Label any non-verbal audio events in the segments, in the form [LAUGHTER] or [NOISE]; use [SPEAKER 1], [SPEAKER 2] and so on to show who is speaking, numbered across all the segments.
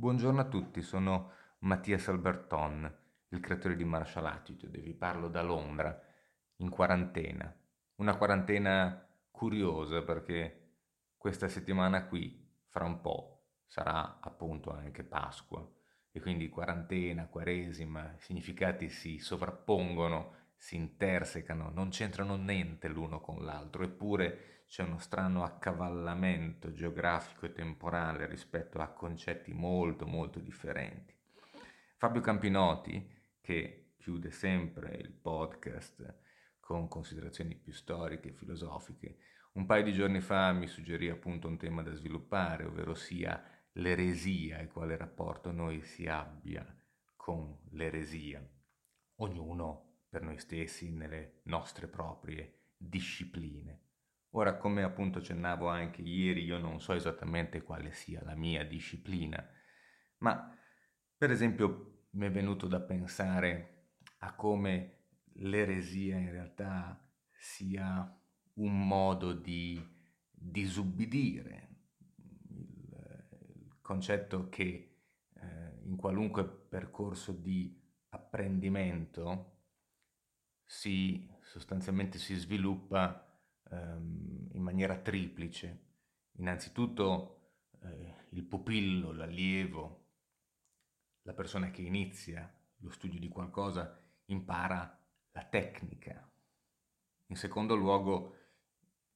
[SPEAKER 1] Buongiorno a tutti, sono Mattias Alberton, il creatore di Martial Attitude vi parlo da Londra, in quarantena. Una quarantena curiosa perché questa settimana qui, fra un po', sarà appunto anche Pasqua e quindi quarantena, quaresima, significati si sovrappongono, si intersecano, non c'entrano niente l'uno con l'altro, eppure c'è uno strano accavallamento geografico e temporale rispetto a concetti molto molto differenti. Fabio Campinotti, che chiude sempre il podcast con considerazioni più storiche e filosofiche, un paio di giorni fa mi suggerì appunto un tema da sviluppare, ovvero sia l'eresia e quale rapporto noi si abbia con l'eresia, ognuno per noi stessi nelle nostre proprie discipline. Ora, come appunto accennavo anche ieri, io non so esattamente quale sia la mia disciplina, ma per esempio mi è venuto da pensare a come l'eresia in realtà sia un modo di disubbidire, il, concetto che eh, in qualunque percorso di apprendimento si sostanzialmente si sviluppa ehm, in maniera triplice. Innanzitutto eh, il pupillo, l'allievo, la persona che inizia lo studio di qualcosa impara la tecnica. In secondo luogo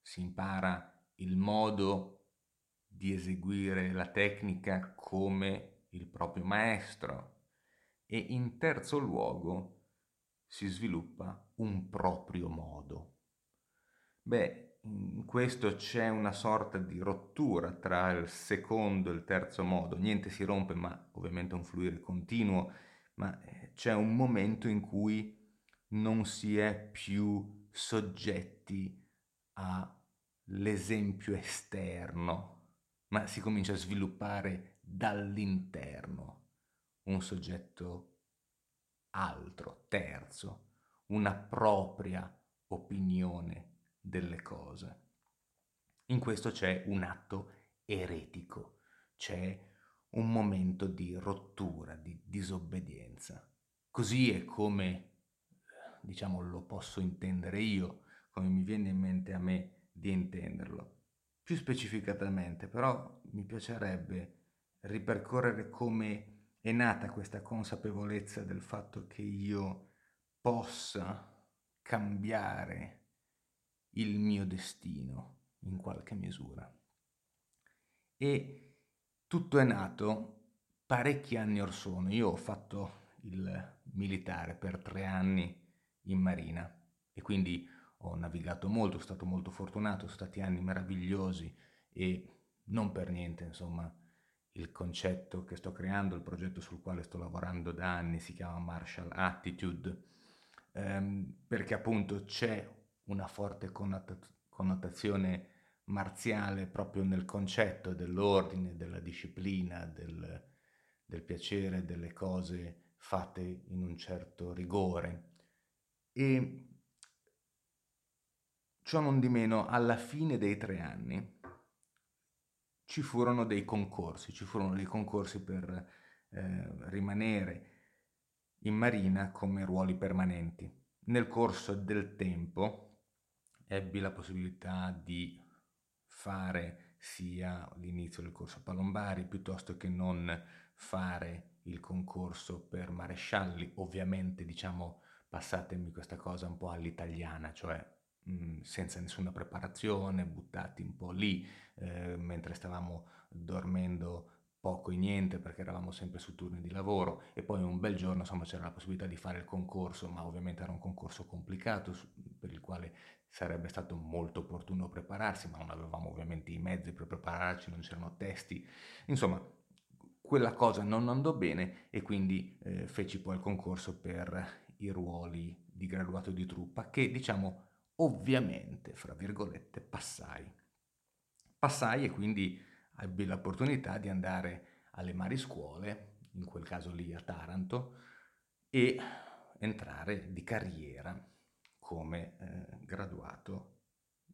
[SPEAKER 1] si impara il modo di eseguire la tecnica come il proprio maestro e in terzo luogo si sviluppa un proprio modo. Beh, in questo c'è una sorta di rottura tra il secondo e il terzo modo. Niente si rompe, ma ovviamente è un fluire continuo, ma eh, c'è un momento in cui non si è più soggetti all'esempio esterno, ma si comincia a sviluppare dall'interno un soggetto altro, terzo, una propria opinione delle cose. In questo c'è un atto eretico, c'è un momento di rottura, di disobbedienza. Così è come, diciamo, lo posso intendere io, come mi viene in mente a me di intenderlo. Più specificatamente, però, mi piacerebbe ripercorrere come è nata questa consapevolezza del fatto che io possa cambiare il mio destino in qualche misura. E tutto è nato parecchi anni or sono. Io ho fatto il militare per tre anni in marina e quindi ho navigato molto, sono stato molto fortunato, sono stati anni meravigliosi e non per niente, insomma, il concetto che sto creando, il progetto sul quale sto lavorando da anni si chiama Martial Attitude, ehm, perché appunto c'è una forte connotazione marziale proprio nel concetto dell'ordine, della disciplina, del, del piacere delle cose fatte in un certo rigore. E ciò non di meno, alla fine dei tre anni ci furono dei concorsi, ci furono dei concorsi per eh, rimanere in marina come ruoli permanenti. Nel corso del tempo, ebbi la possibilità di fare sia l'inizio del corso Palombari piuttosto che non fare il concorso per marescialli, ovviamente diciamo passatemi questa cosa un po' all'italiana, cioè mh, senza nessuna preparazione, buttati un po' lì eh, mentre stavamo dormendo poco e niente perché eravamo sempre su turni di lavoro e poi un bel giorno insomma c'era la possibilità di fare il concorso ma ovviamente era un concorso complicato per il quale sarebbe stato molto opportuno prepararsi ma non avevamo ovviamente i mezzi per prepararci non c'erano testi. Insomma quella cosa non andò bene e quindi eh, feci poi il concorso per i ruoli di graduato di truppa che diciamo ovviamente fra virgolette passai. Passai e quindi ebbi l'opportunità di andare alle mariscuole, in quel caso lì a Taranto, e entrare di carriera come eh, graduato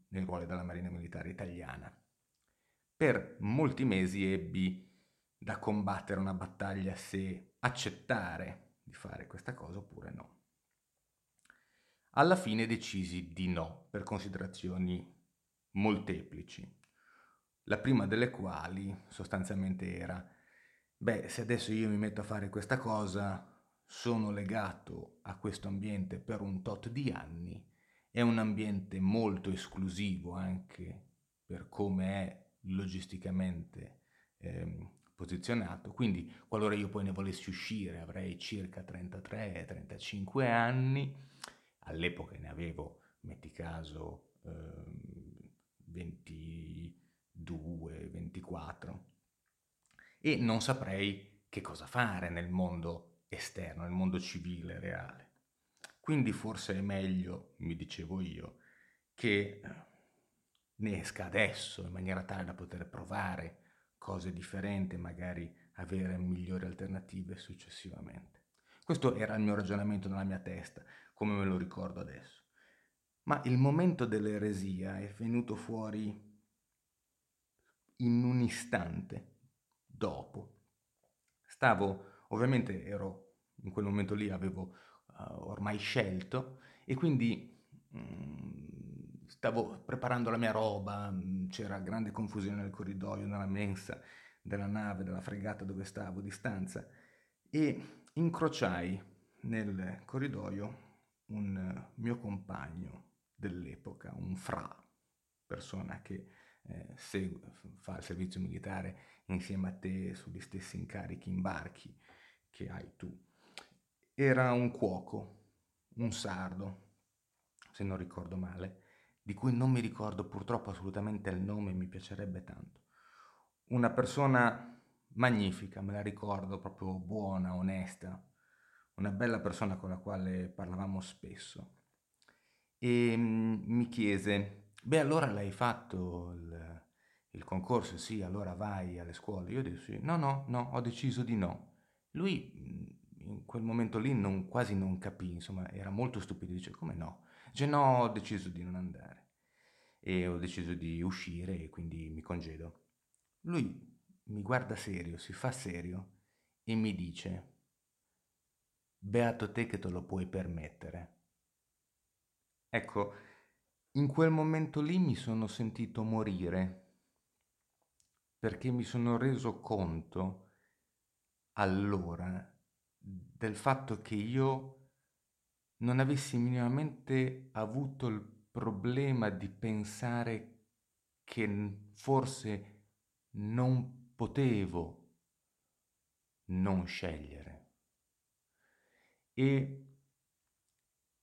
[SPEAKER 1] nei ruoli della Marina Militare Italiana. Per molti mesi ebbi da combattere una battaglia se accettare di fare questa cosa oppure no. Alla fine decisi di no per considerazioni molteplici. La prima delle quali sostanzialmente era, beh, se adesso io mi metto a fare questa cosa, sono legato a questo ambiente per un tot di anni, è un ambiente molto esclusivo anche per come è logisticamente ehm, posizionato, quindi qualora io poi ne volessi uscire avrei circa 33-35 anni, all'epoca ne avevo, metti caso, ehm, 22, 24 e non saprei che cosa fare nel mondo esterno, nel mondo civile, reale. Quindi forse è meglio, mi dicevo io, che ne esca adesso in maniera tale da poter provare cose differenti, magari avere migliori alternative successivamente. Questo era il mio ragionamento nella mia testa, come me lo ricordo adesso. Ma il momento dell'eresia è venuto fuori in un istante dopo. Stavo, ovviamente ero in quel momento lì, avevo uh, ormai scelto e quindi um, stavo preparando la mia roba, c'era grande confusione nel corridoio, nella mensa della nave, della fregata dove stavo di stanza e incrociai nel corridoio un mio compagno dell'epoca, un fra, persona che eh, segue, fa il servizio militare insieme a te sugli stessi incarichi in barchi che hai tu. Era un cuoco, un sardo, se non ricordo male, di cui non mi ricordo purtroppo assolutamente il nome, mi piacerebbe tanto. Una persona magnifica, me la ricordo, proprio buona, onesta, una bella persona con la quale parlavamo spesso e mm, mi chiese, beh allora l'hai fatto il, il, concorso? Sì, allora vai alle scuole. Io dissi, no, no, no, ho deciso di no. Lui in quel momento lì non, quasi non capì, insomma, era molto stupido, dice, come no? Dice, no, ho deciso di non andare e ho deciso di uscire e quindi mi congedo. Lui mi guarda serio, si fa serio e mi dice, beato te che te lo puoi permettere. Ecco, in quel momento lì mi sono sentito morire perché mi sono reso conto allora del fatto che io non avessi minimamente avuto il problema di pensare che forse non potevo non scegliere. E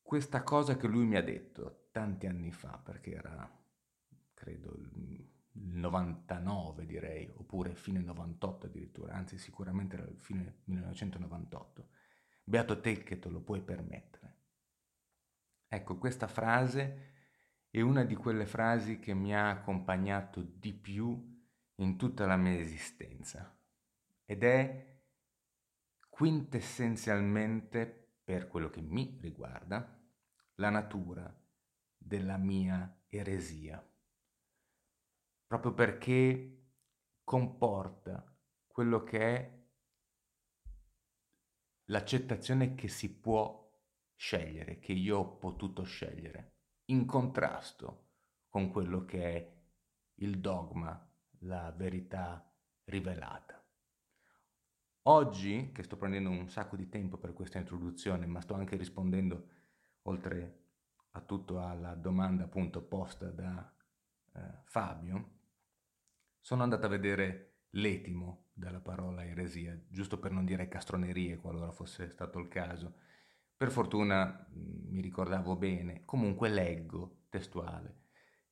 [SPEAKER 1] questa cosa che lui mi ha detto tanti anni fa, perché era, credo, il 99 direi, oppure fine 98 addirittura, anzi sicuramente era il fine 1998. Beato te che te lo puoi permettere. Ecco, questa frase è una di quelle frasi che mi ha accompagnato di più in tutta la mia esistenza ed è quintessenzialmente, per quello che mi riguarda, la natura della mia eresia, proprio perché comporta quello che è l'accettazione che si può scegliere, che io ho potuto scegliere, in contrasto con quello che è il dogma, la verità rivelata. Oggi, che sto prendendo un sacco di tempo per questa introduzione, ma sto anche rispondendo oltre a tutto alla domanda appunto posta da eh, Fabio, sono andato a vedere l'etimo della parola eresia, giusto per non dire castronerie qualora fosse stato il caso. Per fortuna mm, mi ricordavo bene, comunque leggo testuale.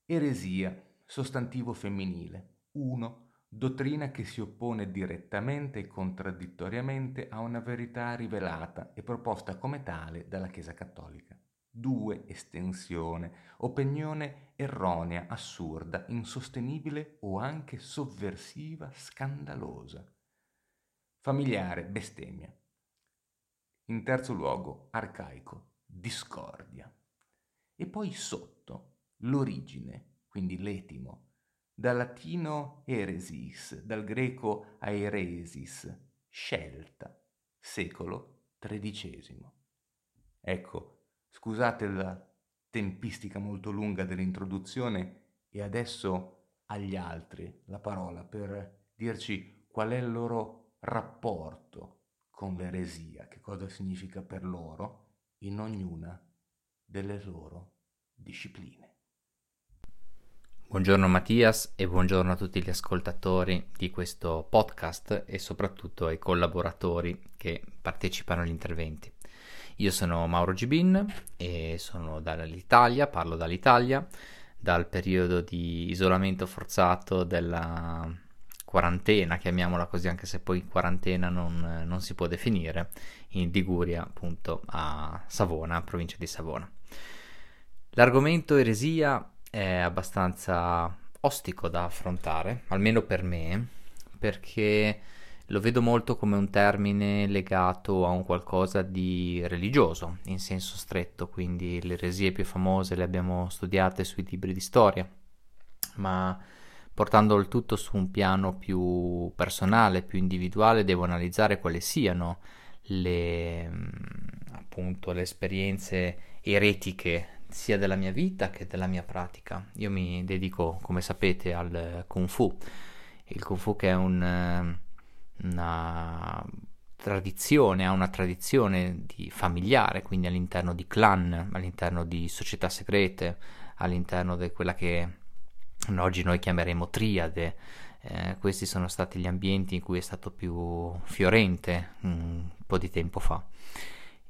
[SPEAKER 1] Eresia, sostantivo femminile. 1. Dottrina che si oppone direttamente e contraddittoriamente a una verità rivelata e proposta come tale dalla Chiesa Cattolica. 2. Estensione, opinione erronea, assurda, insostenibile o anche sovversiva, scandalosa. Familiare, bestemmia. In terzo luogo, arcaico, discordia. E poi sotto, l'origine, quindi l'etimo dal latino eresis, dal greco aeresis, scelta, secolo XIII. Ecco, scusate la tempistica molto lunga dell'introduzione e adesso agli altri la parola per dirci qual è il loro rapporto con l'eresia, che cosa significa per loro in ognuna delle loro discipline.
[SPEAKER 2] Buongiorno Mattias e buongiorno a tutti gli ascoltatori di questo podcast e soprattutto ai collaboratori che partecipano agli interventi. Io sono Mauro Gibin e sono dall'Italia, parlo dall'Italia, dal periodo di isolamento forzato della quarantena, chiamiamola così, anche se poi quarantena non, non si può definire, in Liguria, appunto a Savona, provincia di Savona. L'argomento eresia è abbastanza ostico da affrontare, almeno per me, perché lo vedo molto come un termine legato a un qualcosa di religioso, in senso stretto, quindi le eresie più famose le abbiamo studiate sui libri di storia, ma portando il tutto su un piano più personale, più individuale, devo analizzare quali siano le, appunto, le esperienze eretiche sia della mia vita che della mia pratica. Io mi dedico, come sapete, al Kung Fu. Il Kung Fu che è un, una tradizione, ha una tradizione di familiare, quindi all'interno di clan, all'interno di società segrete, all'interno di quella che oggi noi chiameremo triade. Eh, questi sono stati gli ambienti in cui è stato più fiorente un po' di tempo fa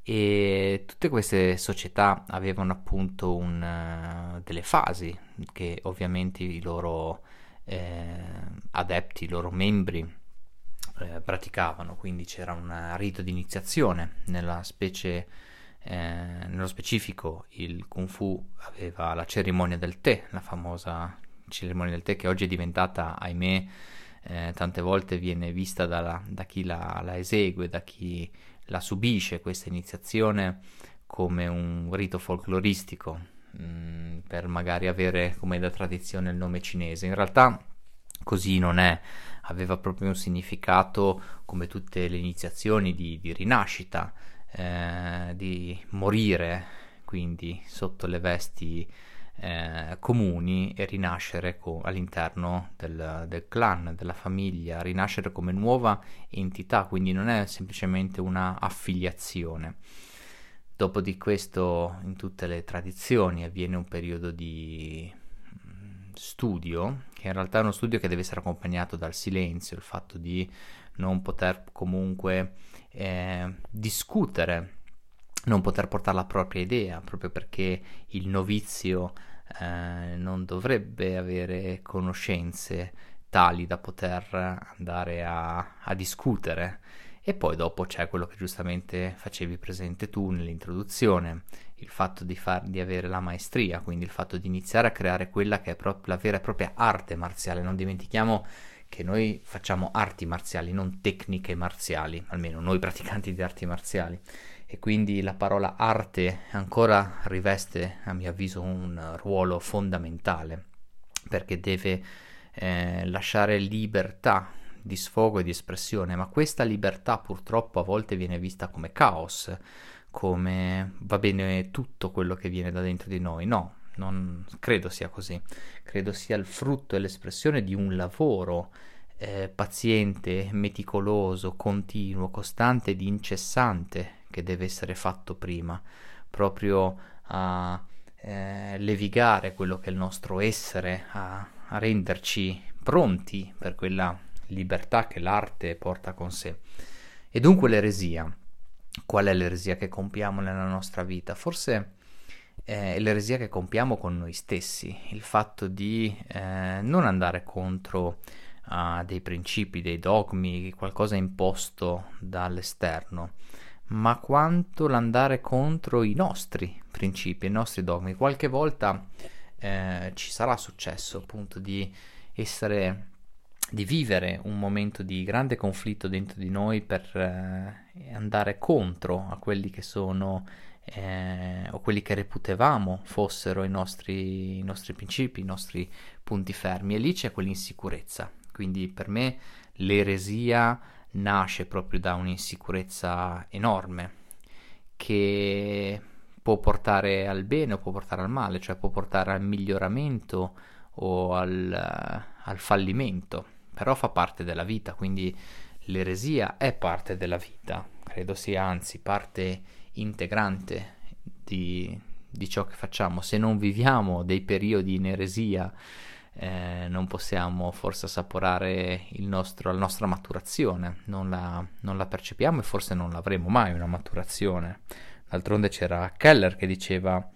[SPEAKER 2] e tutte queste società avevano appunto un, uh, delle fasi che ovviamente i loro eh, adepti, i loro membri eh, praticavano, quindi c'era un rito di iniziazione nella specie eh, nello specifico il Kung Fu aveva la cerimonia del tè, la famosa cerimonia del tè che oggi è diventata, ahimè, eh, tante volte viene vista da, da chi la, la, esegue, da chi la subisce questa iniziazione come un rito folcloristico mh, mm, per magari avere come da tradizione il nome cinese. In realtà così non è, aveva proprio un significato come tutte le iniziazioni di, di rinascita, eh, di morire quindi sotto le vesti eh, comuni e rinascere co- all'interno del, del, clan, della famiglia, rinascere come nuova entità, quindi non è semplicemente una affiliazione. Dopo di questo, in tutte le tradizioni avviene un periodo di mm, studio, in realtà è uno studio che deve essere accompagnato dal silenzio, il fatto di non poter comunque eh, discutere non poter portare la propria idea, proprio perché il novizio eh, non dovrebbe avere conoscenze tali da poter andare a, a discutere. E poi dopo c'è quello che giustamente facevi presente tu nell'introduzione, il fatto di, far, di avere la maestria, quindi il fatto di iniziare a creare quella che è proprio la vera e propria arte marziale. Non dimentichiamo che noi facciamo arti marziali, non tecniche marziali, almeno noi praticanti di arti marziali e quindi la parola arte ancora riveste a mio avviso un ruolo fondamentale perché deve eh, lasciare libertà di sfogo e di espressione, ma questa libertà purtroppo a volte viene vista come caos, come va bene tutto quello che viene da dentro di noi. No, non credo sia così. Credo sia il frutto e l'espressione di un lavoro eh, paziente, meticoloso, continuo, costante ed incessante che deve essere fatto prima, proprio a eh, levigare quello che è il nostro essere, a, a renderci pronti per quella libertà che l'arte porta con sé. E dunque l'eresia. Qual è l'eresia che compiamo nella nostra vita? Forse è l'eresia che compiamo con noi stessi, il fatto di eh, non andare contro a dei principi, dei dogmi, qualcosa imposto dall'esterno, ma quanto l'andare contro i nostri principi, i nostri dogmi. Qualche volta eh, ci sarà successo appunto di essere di vivere un momento di grande conflitto dentro di noi per eh, andare contro a quelli che sono eh, o quelli che reputevamo fossero i nostri, i nostri principi, i nostri punti fermi e lì c'è quell'insicurezza. Quindi per me l'eresia nasce proprio da un'insicurezza enorme che può portare al bene o può portare al male, cioè può portare al miglioramento o al, al fallimento, però fa parte della vita, quindi l'eresia è parte della vita, credo sia anzi parte integrante di, di ciò che facciamo. Se non viviamo dei periodi in eresia, eh, non possiamo forse assaporare nostro, la nostra maturazione, non la, non la percepiamo e forse non l'avremo mai una maturazione. D'altronde c'era Keller che diceva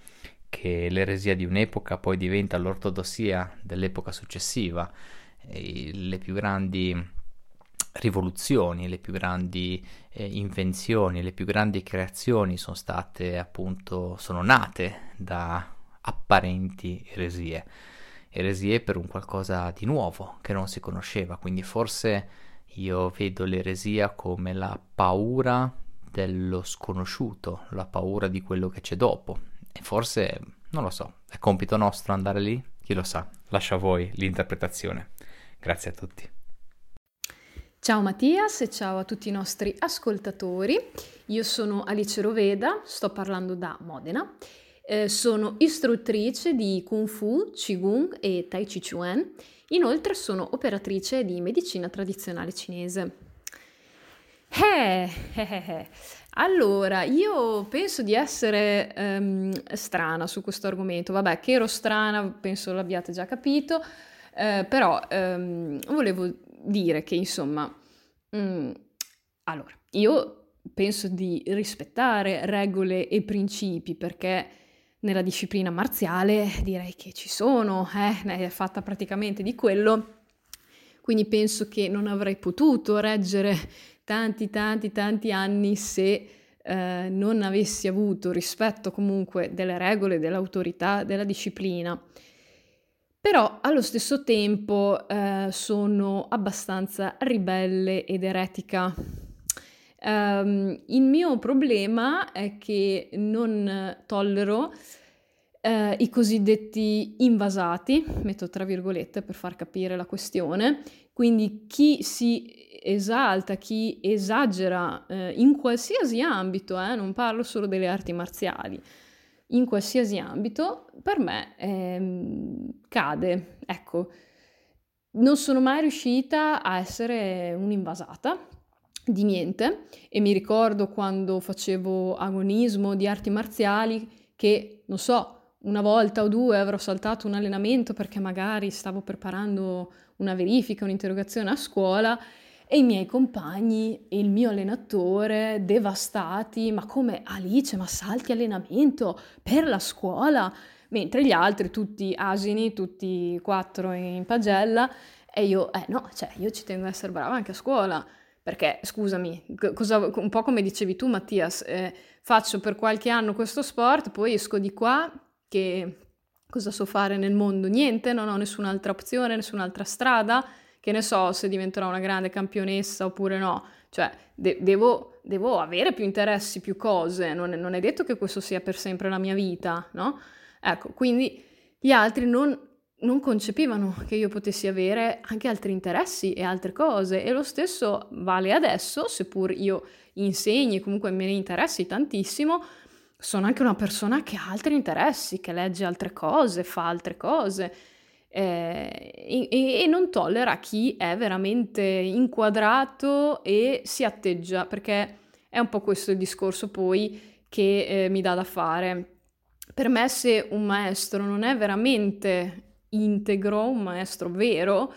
[SPEAKER 2] che l'eresia di un'epoca poi diventa l'ortodossia dell'epoca successiva. E le più grandi rivoluzioni, le più grandi eh, invenzioni, le più grandi creazioni sono state appunto, sono nate da apparenti eresie. Eresie per un qualcosa di nuovo che non si conosceva, quindi forse io vedo l'eresia come la paura dello sconosciuto, la paura di quello che c'è dopo. E forse, non lo so, è compito nostro andare lì? Chi lo sa? Lascio a voi l'interpretazione. Grazie a tutti.
[SPEAKER 3] Ciao Mattias e ciao a tutti i nostri ascoltatori. Io sono Alice Roveda, sto parlando da Modena. Eh, sono istruttrice di Kung Fu, Qigong e Tai Chi Chuan. Inoltre sono operatrice di medicina tradizionale cinese. Eh, eh, eh, eh. Allora, io penso di essere um, strana su questo argomento. Vabbè, che ero strana, penso l'abbiate già capito, eh, però um, volevo dire che insomma, mm, allora, io penso di rispettare regole e principi perché nella disciplina marziale direi che ci sono, eh, è fatta praticamente di quello, quindi penso che non avrei potuto reggere tanti, tanti, tanti anni se eh, non avessi avuto rispetto comunque delle regole, dell'autorità, della disciplina. Però allo stesso tempo eh, sono abbastanza ribelle ed eretica. Um, il mio problema è che non tollero eh, i cosiddetti invasati, metto tra virgolette per far capire la questione, quindi chi si esalta, chi esagera eh, in qualsiasi ambito, eh, non parlo solo delle arti marziali, in qualsiasi ambito, per me eh, cade. Ecco, non sono mai riuscita a essere un'invasata di niente e mi ricordo quando facevo agonismo di arti marziali che, non so, una volta o due avrò saltato un allenamento perché magari stavo preparando una verifica, un'interrogazione a scuola e i miei compagni e il mio allenatore devastati, ma come Alice, ma salti allenamento per la scuola? Mentre gli altri tutti asini, tutti quattro in pagella e io, eh no, cioè io ci tengo ad essere brava anche a scuola. Perché, scusami, cosa, un po' come dicevi tu Mattias, eh, faccio per qualche anno questo sport, poi esco di qua che cosa so fare nel mondo? Niente, non ho nessun'altra opzione, nessun'altra strada che ne so se diventerò una grande campionessa oppure no, cioè de- devo, devo, avere più interessi, più cose, non è, non è, detto che questo sia per sempre la mia vita, no? Ecco, quindi gli altri non, non concepivano che io potessi avere anche altri interessi e altre cose. E lo stesso vale adesso, seppur io insegni e comunque me ne interessi tantissimo, sono anche una persona che ha altri interessi, che legge altre cose, fa altre cose eh, e, e, non tollera chi è veramente inquadrato e si atteggia, perché è un po' questo il discorso poi che eh, mi dà da fare. Per me se un maestro non è veramente integro, un maestro vero,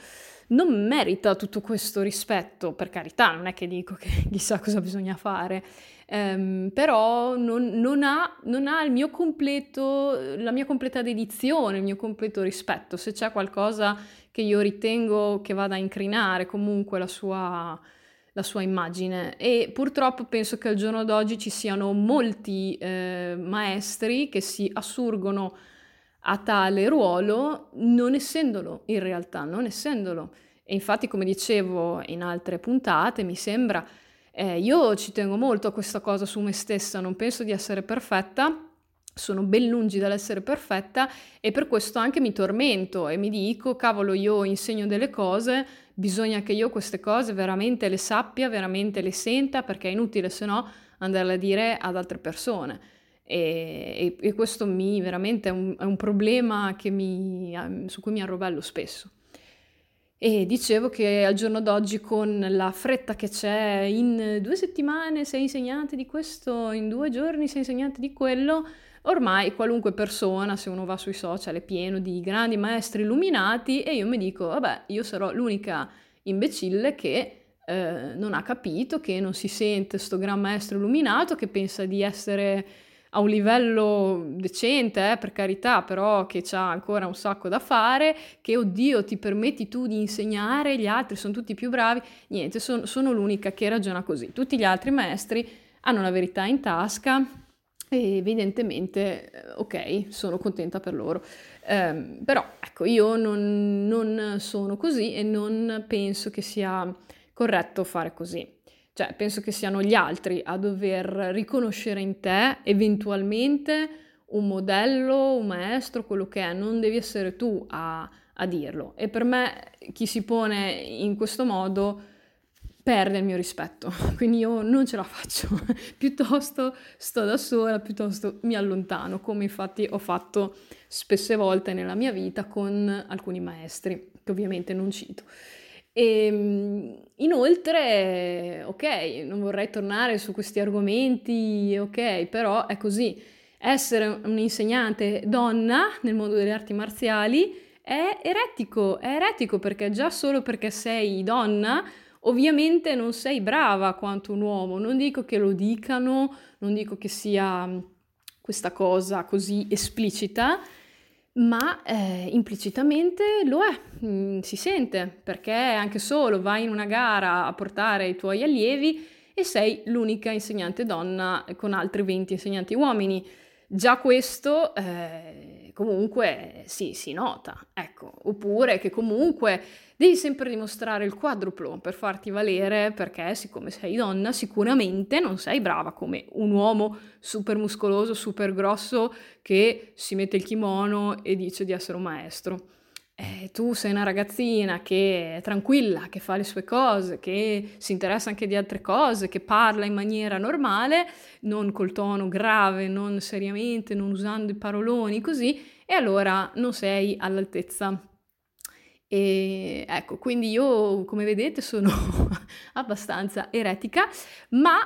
[SPEAKER 3] non merita tutto questo rispetto, per carità, non è che dico che [LAUGHS] chissà cosa bisogna fare, Um, però non, non, ha, non, ha, il mio completo, la mia completa dedizione, il mio completo rispetto. Se c'è qualcosa che io ritengo che vada a incrinare comunque la sua, la sua immagine. E purtroppo penso che al giorno d'oggi ci siano molti eh, maestri che si assurgono a tale ruolo non essendolo in realtà, non essendolo. E infatti, come dicevo in altre puntate, mi sembra Eh, io ci tengo molto a questa cosa su me stessa, non penso di essere perfetta, sono ben lungi dall'essere perfetta e per questo anche mi tormento e mi dico, cavolo, io insegno delle cose, bisogna che io queste cose veramente le sappia, veramente le senta, perché è inutile se no andarle a dire ad altre persone. E, e, e questo mi, veramente è un, è un problema mi, su cui mi arrovello spesso. E dicevo che al giorno d'oggi con la fretta che c'è, in due settimane sei insegnante di questo, in due giorni sei insegnante di quello, ormai qualunque persona, se uno va sui social, è pieno di grandi maestri illuminati e io mi dico, vabbè, io sarò l'unica imbecille che eh, non ha capito, che non si sente sto gran maestro illuminato, che pensa di essere a un livello decente, eh, per carità, però che ha ancora un sacco da fare, che oddio ti permetti tu di insegnare, gli altri sono tutti più bravi, niente, son, sono l'unica che ragiona così. Tutti gli altri maestri hanno la verità in tasca e evidentemente, eh, ok, sono contenta per loro. Eh, però ecco, io non, non sono così e non penso che sia corretto fare così. Cioè, penso che siano gli altri a dover riconoscere in te eventualmente un modello, un maestro, quello che è, non devi essere tu a, a dirlo. E per me chi si pone in questo modo perde il mio rispetto, [LAUGHS] quindi io non ce la faccio, [LAUGHS] piuttosto sto da sola, piuttosto mi allontano, come infatti ho fatto spesse volte nella mia vita con alcuni maestri, che ovviamente non cito. E ehm, inoltre, ok, non vorrei tornare su questi argomenti, ok, però è così. Essere un insegnante donna nel mondo delle arti marziali è eretico, è eretico perché già solo perché sei donna, ovviamente non sei brava quanto un uomo. Non dico che lo dicano, non dico che sia questa cosa così esplicita, ma eh, implicitamente lo è, mm, si sente, perché anche solo vai in una gara a portare i tuoi allievi e sei l'unica insegnante donna con altri 20 insegnanti uomini. Già questo eh, comunque sì, si nota, ecco, oppure che comunque devi sempre dimostrare il quadruplo per farti valere perché siccome sei donna sicuramente non sei brava come un uomo super muscoloso, super grosso che si mette il kimono e dice di essere un maestro. Eh, tu sei una ragazzina che è tranquilla, che fa le sue cose, che si interessa anche di altre cose, che parla in maniera normale, non col tono grave, non seriamente, non usando i paroloni così, e allora non sei all'altezza e ecco, quindi io, come vedete, sono [LAUGHS] abbastanza eretica, ma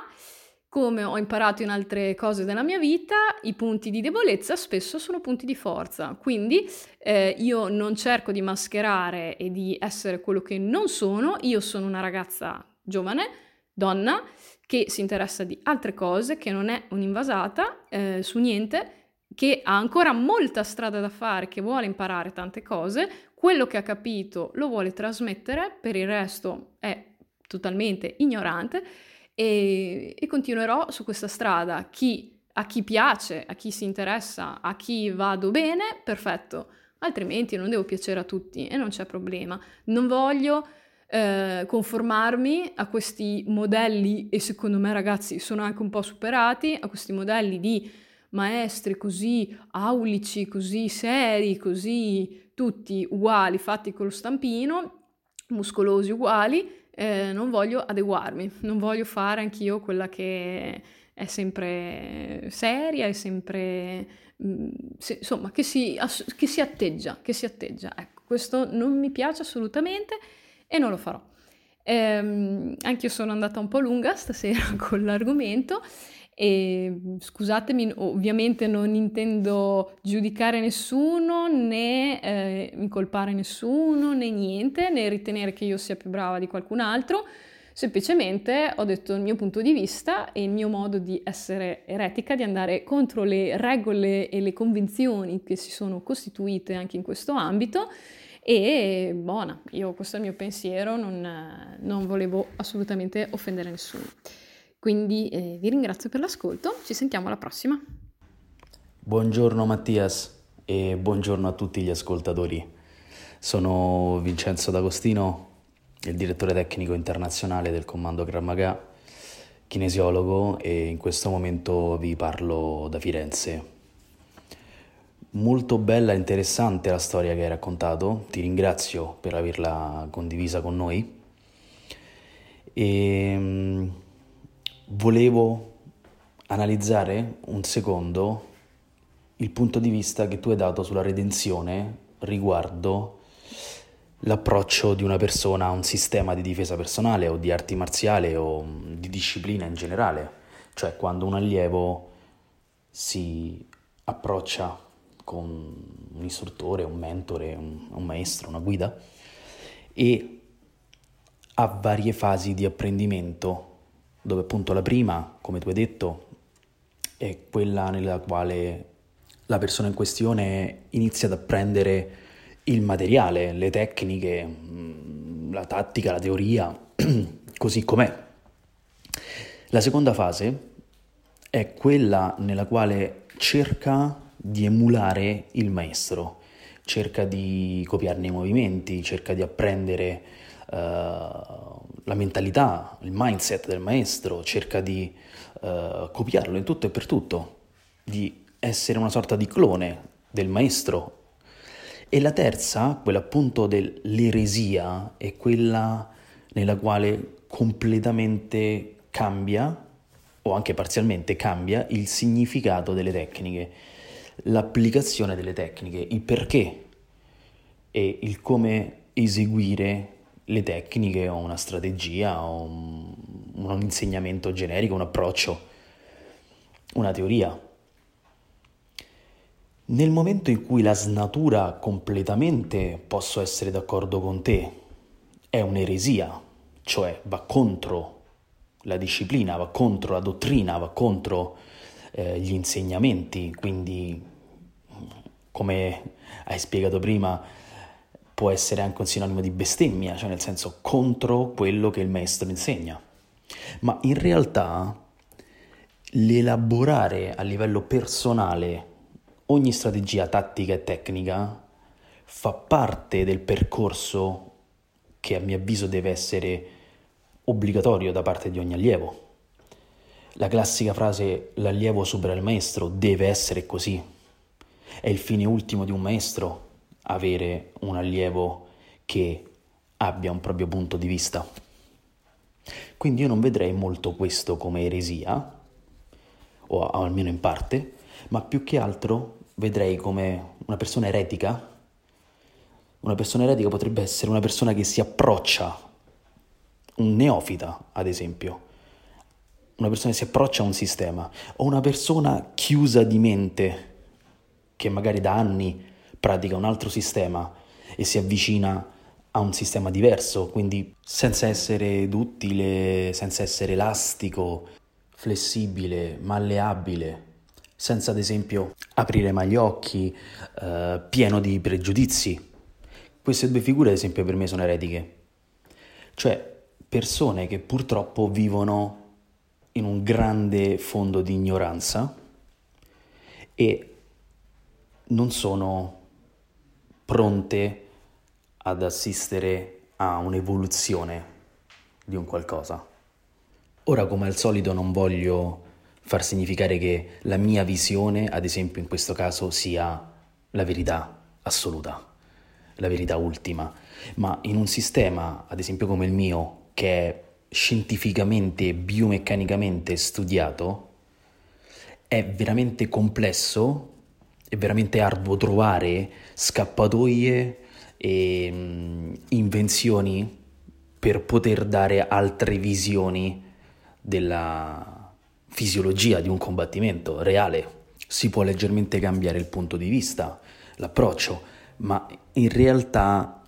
[SPEAKER 3] come ho imparato in altre cose della mia vita, i punti di debolezza spesso sono punti di forza. Quindi eh, io non cerco di mascherare e di essere quello che non sono, io sono una ragazza giovane, donna, che si interessa di altre cose, che non è un'invasata eh, su niente, che ha ancora molta strada da fare, che vuole imparare tante cose, quello che ha capito lo vuole trasmettere, per il resto è totalmente ignorante e, e continuerò su questa strada. Chi, a chi piace, a chi si interessa, a chi vado bene, perfetto, altrimenti non devo piacere a tutti e non c'è problema. Non voglio eh, conformarmi a questi modelli e secondo me ragazzi sono anche un po' superati, a questi modelli di maestri così aulici, così seri, così tutti uguali, fatti con lo stampino, muscolosi uguali, eh, non voglio adeguarmi, non voglio fare anch'io quella che è sempre seria, è sempre, mh, mm, se, insomma, che si, ass- che si atteggia, che si atteggia. Ecco, questo non mi piace assolutamente e non lo farò. Ehm, anche io sono andata un po' lunga stasera [LAUGHS] con l'argomento e scusatemi, ovviamente non intendo giudicare nessuno, né eh, incolpare nessuno, né niente, né ritenere che io sia più brava di qualcun altro. Semplicemente ho detto il mio punto di vista e il mio modo di essere eretica, di andare contro le regole e le convenzioni che si sono costituite anche in questo ambito. E buona, io questo è il mio pensiero, non, non volevo assolutamente offendere nessuno. Quindi eh, vi ringrazio per l'ascolto, ci sentiamo alla prossima.
[SPEAKER 4] Buongiorno Mattias e buongiorno a tutti gli ascoltatori. Sono Vincenzo D'Agostino, il direttore tecnico internazionale del comando Krav Maga kinesiologo e in questo momento vi parlo da Firenze. Molto bella e interessante la storia che hai raccontato, ti ringrazio per averla condivisa con noi. E ehm, volevo analizzare un secondo il punto di vista che tu hai dato sulla redenzione riguardo l'approccio di una persona a un sistema di difesa personale o di arti marziali o di disciplina in generale, cioè quando un allievo si approccia con un istruttore, un mentore, un, un maestro, una guida e ha varie fasi di apprendimento, dove appunto la prima, come tu hai detto, è quella nella quale la persona in questione inizia ad apprendere il materiale, le tecniche, mm, la tattica, la teoria, [CLEARS THROAT] così com'è. La seconda fase è quella nella quale cerca di emulare il maestro, cerca di copiarne i movimenti, cerca di apprendere uh, la mentalità, il mindset del maestro, cerca di uh, copiarlo in tutto e per tutto, di essere una sorta di clone del maestro. E la terza, quella appunto dell'eresia, è quella nella quale completamente cambia, o anche parzialmente cambia, il significato delle tecniche, l'applicazione delle tecniche, il perché e il come eseguire le tecniche o una strategia o un, un insegnamento generico, un approccio, una teoria. Nel momento in cui la snatura completamente, posso essere d'accordo con te, è un'eresia, cioè va contro la disciplina, va contro la dottrina, va contro eh, gli insegnamenti, quindi come hai spiegato prima può essere anche un sinonimo di bestemmia, cioè nel senso contro quello che il maestro insegna. Ma in realtà l'elaborare a livello personale ogni strategia tattica e tecnica fa parte del percorso che a mio avviso deve essere obbligatorio da parte di ogni allievo. La classica frase l'allievo supera il maestro deve essere così. È il fine ultimo di un maestro avere un allievo che abbia un proprio punto di vista. Quindi io non vedrei molto questo come eresia, o almeno in parte, ma più che altro vedrei come una persona eretica. Una persona eretica potrebbe essere una persona che si approccia, un neofita ad esempio, una persona che si approccia a un sistema, o una persona chiusa di mente, che magari da anni pratica un altro sistema e si avvicina a un sistema diverso, quindi senza essere duttile, senza essere elastico, flessibile, malleabile, senza ad esempio aprire mai gli occhi, eh, pieno di pregiudizi. Queste due figure ad esempio per me sono eretiche, cioè persone che purtroppo vivono in un grande fondo di ignoranza e non sono pronte ad assistere a un'evoluzione di un qualcosa. Ora, come al solito, non voglio far significare che la mia visione, ad esempio in questo caso, sia la verità assoluta, la verità ultima, ma in un sistema, ad esempio come il mio, che è scientificamente, biomeccanicamente studiato, è veramente complesso, è veramente arduo trovare scappatoie e mm, invenzioni per poter dare altre visioni della, fisiologia di un combattimento reale. Si può leggermente cambiare il punto di vista, l'approccio, ma in realtà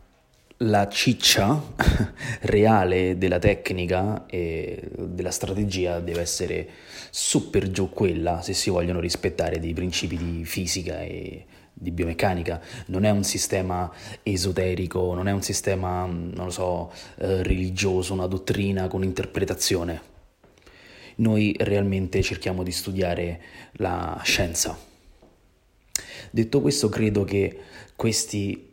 [SPEAKER 4] la ciccia [LAUGHS] reale della tecnica e della strategia deve essere su per giù quella se si vogliono rispettare dei principi di fisica e di biomeccanica, non è un sistema esoterico, non è un sistema, non lo so, eh, religioso, una dottrina con interpretazione noi realmente cerchiamo di studiare la scienza. Detto questo, credo che questi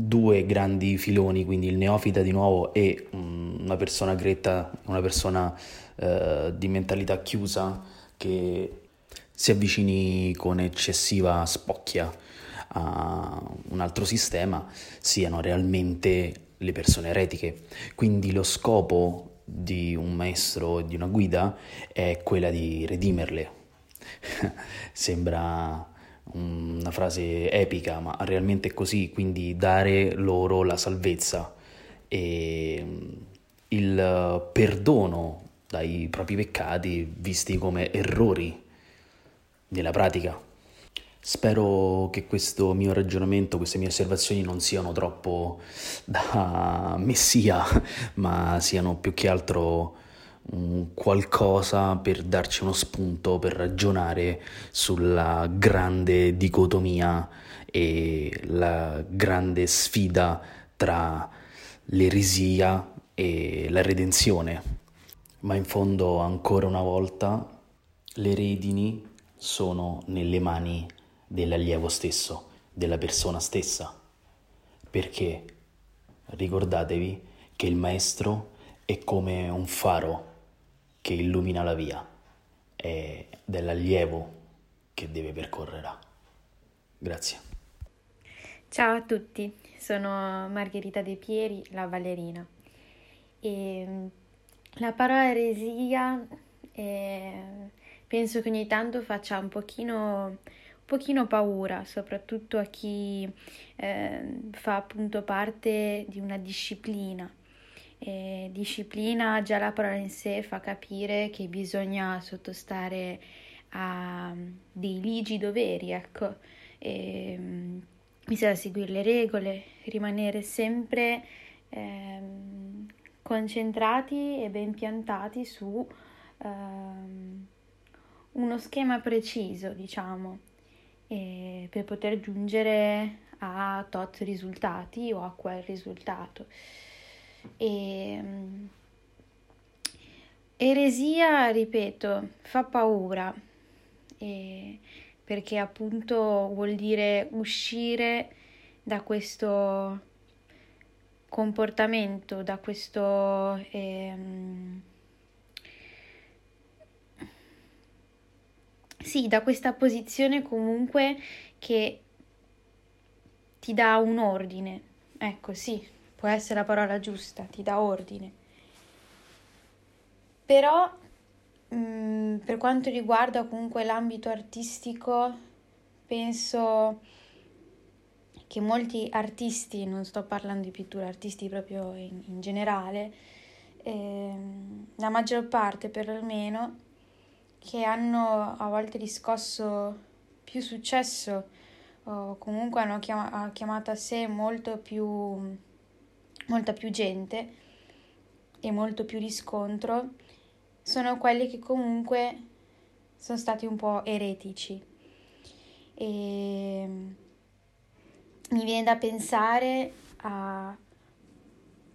[SPEAKER 4] due grandi filoni, quindi il neofita di nuovo e un una persona gretta, una persona eh, di mentalità chiusa che si avvicini con eccessiva spocchia a un altro sistema siano realmente le persone eretiche. Quindi lo scopo di un maestro, di una guida, è quella di redimerle. [LAUGHS] Sembra una frase epica, ma realmente è così, quindi dare loro la salvezza e il perdono dai propri peccati visti come errori nella pratica. Spero che questo mio ragionamento, queste mie osservazioni non siano troppo da [LAUGHS] messia, ma siano più che altro qualcosa per darci uno spunto per ragionare sulla grande dicotomia e la grande sfida tra l'eresia e la redenzione. Ma in fondo, ancora una volta, le redini sono nelle mani dell'allievo stesso, della persona stessa. Perché ricordatevi che il maestro è come un faro che illumina la via, è dell'allievo che deve percorrerà. Grazie.
[SPEAKER 5] Ciao a tutti, sono Margherita De Pieri, la ballerina. E mm, la parola eresia eh, penso che ogni tanto faccia un pochino, pochino paura, soprattutto a chi eh, fa appunto parte di una disciplina. E disciplina, già la parola in sé fa capire che bisogna sottostare a dei ligi doveri, ecco. E, mm, bisogna seguire le regole, rimanere sempre ehm, concentrati e ben piantati su ehm, uno schema preciso, diciamo, per poter giungere a tot risultati o a quel risultato. E, ehm, eresia, ripeto, fa paura e, perché appunto vuol dire uscire da questo comportamento, da questo... Ehm, sì, da questa posizione comunque che ti dà un ordine. Ecco, sì, può essere la parola giusta, ti dà ordine. Però mh, mm, per quanto riguarda comunque l'ambito artistico, penso che molti artisti, non sto parlando di pittura, artisti proprio in, in generale, ehm, la maggior parte perlomeno, che hanno a volte riscosso più successo o comunque hanno chiama- chiamato a sé molto più, molta più gente e molto più riscontro, sono quelli che comunque sono stati un po' eretici. E mi viene da pensare a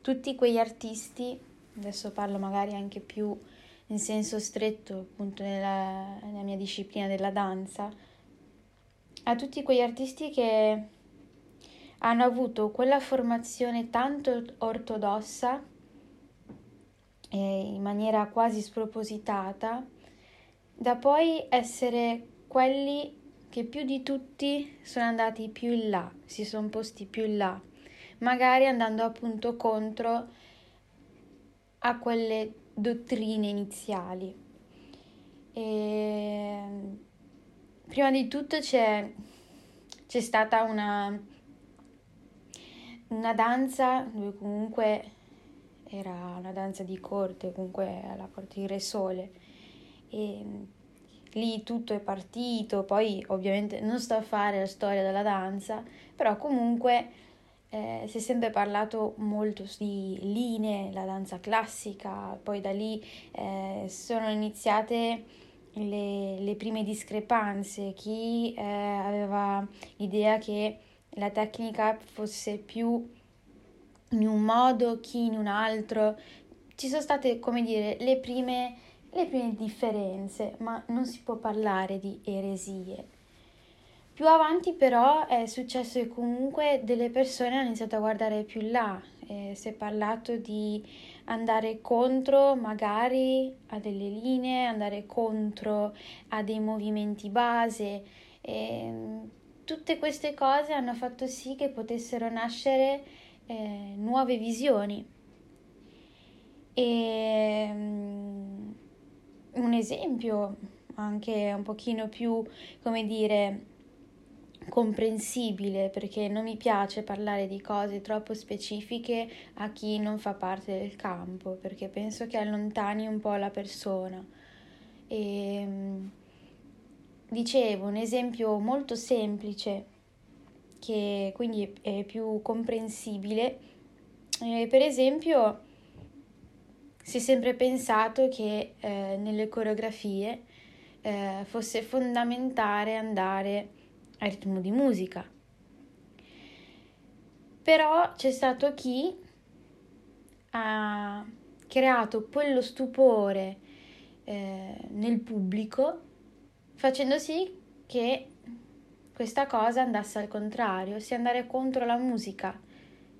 [SPEAKER 5] tutti quegli artisti, adesso parlo magari anche più in senso stretto appunto nella, nella mia disciplina della danza, a tutti quegli artisti che hanno avuto quella formazione tanto ortodossa e in maniera quasi spropositata da poi essere quelli che più di tutti sono andati più in là, si sono posti più in là, magari andando appunto contro a quelle dottrine iniziali. E prima di tutto c'è, c'è stata una, una danza dove comunque era una danza di corte, comunque alla corte di Re Sole. E lì tutto è partito, poi ovviamente non sto a fare la storia della danza, però comunque eh, si è sempre parlato molto di linee, la danza classica, poi da lì eh, sono iniziate le, le, prime discrepanze, chi eh, aveva l'idea che la tecnica fosse più in un modo, chi in un altro. Ci sono state, come dire, le prime le prime differenze, ma non si può parlare di eresie. Più avanti però è successo che comunque delle persone hanno iniziato a guardare più in là, eh, si è parlato di andare contro magari a delle linee, andare contro a dei movimenti base. E, tutte queste cose hanno fatto sì che potessero nascere eh, nuove visioni. E um, un esempio anche un pochino più, come dire, comprensibile perché non mi piace parlare di cose troppo specifiche a chi non fa parte del campo perché penso che allontani un po' la persona. E, ehm, dicevo, un esempio molto semplice che quindi è più comprensibile, eh, per esempio si è sempre pensato che eh, nelle coreografie eh, fosse fondamentale andare a ritmo di musica. Però c'è stato chi ha creato quello stupore eh, nel pubblico facendo sì che questa cosa andasse al contrario, sia andare contro la musica,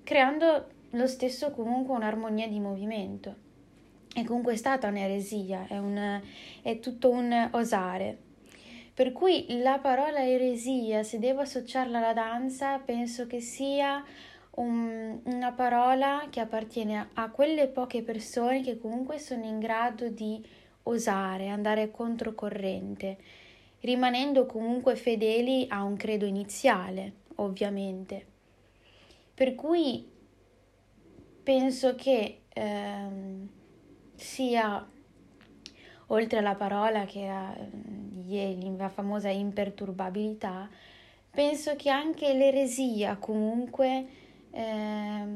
[SPEAKER 5] creando lo stesso comunque un'armonia di movimento. E comunque è stata un'eresia, è, un, è tutto un osare. Per cui la parola eresia, se devo associarla alla danza, penso che sia un, una parola che appartiene a, quelle poche persone che comunque sono in grado di osare, andare controcorrente, rimanendo comunque fedeli a un credo iniziale, ovviamente. Per cui penso che ehm, sia oltre alla parola che ha la famosa imperturbabilità, penso che anche l'eresia comunque eh,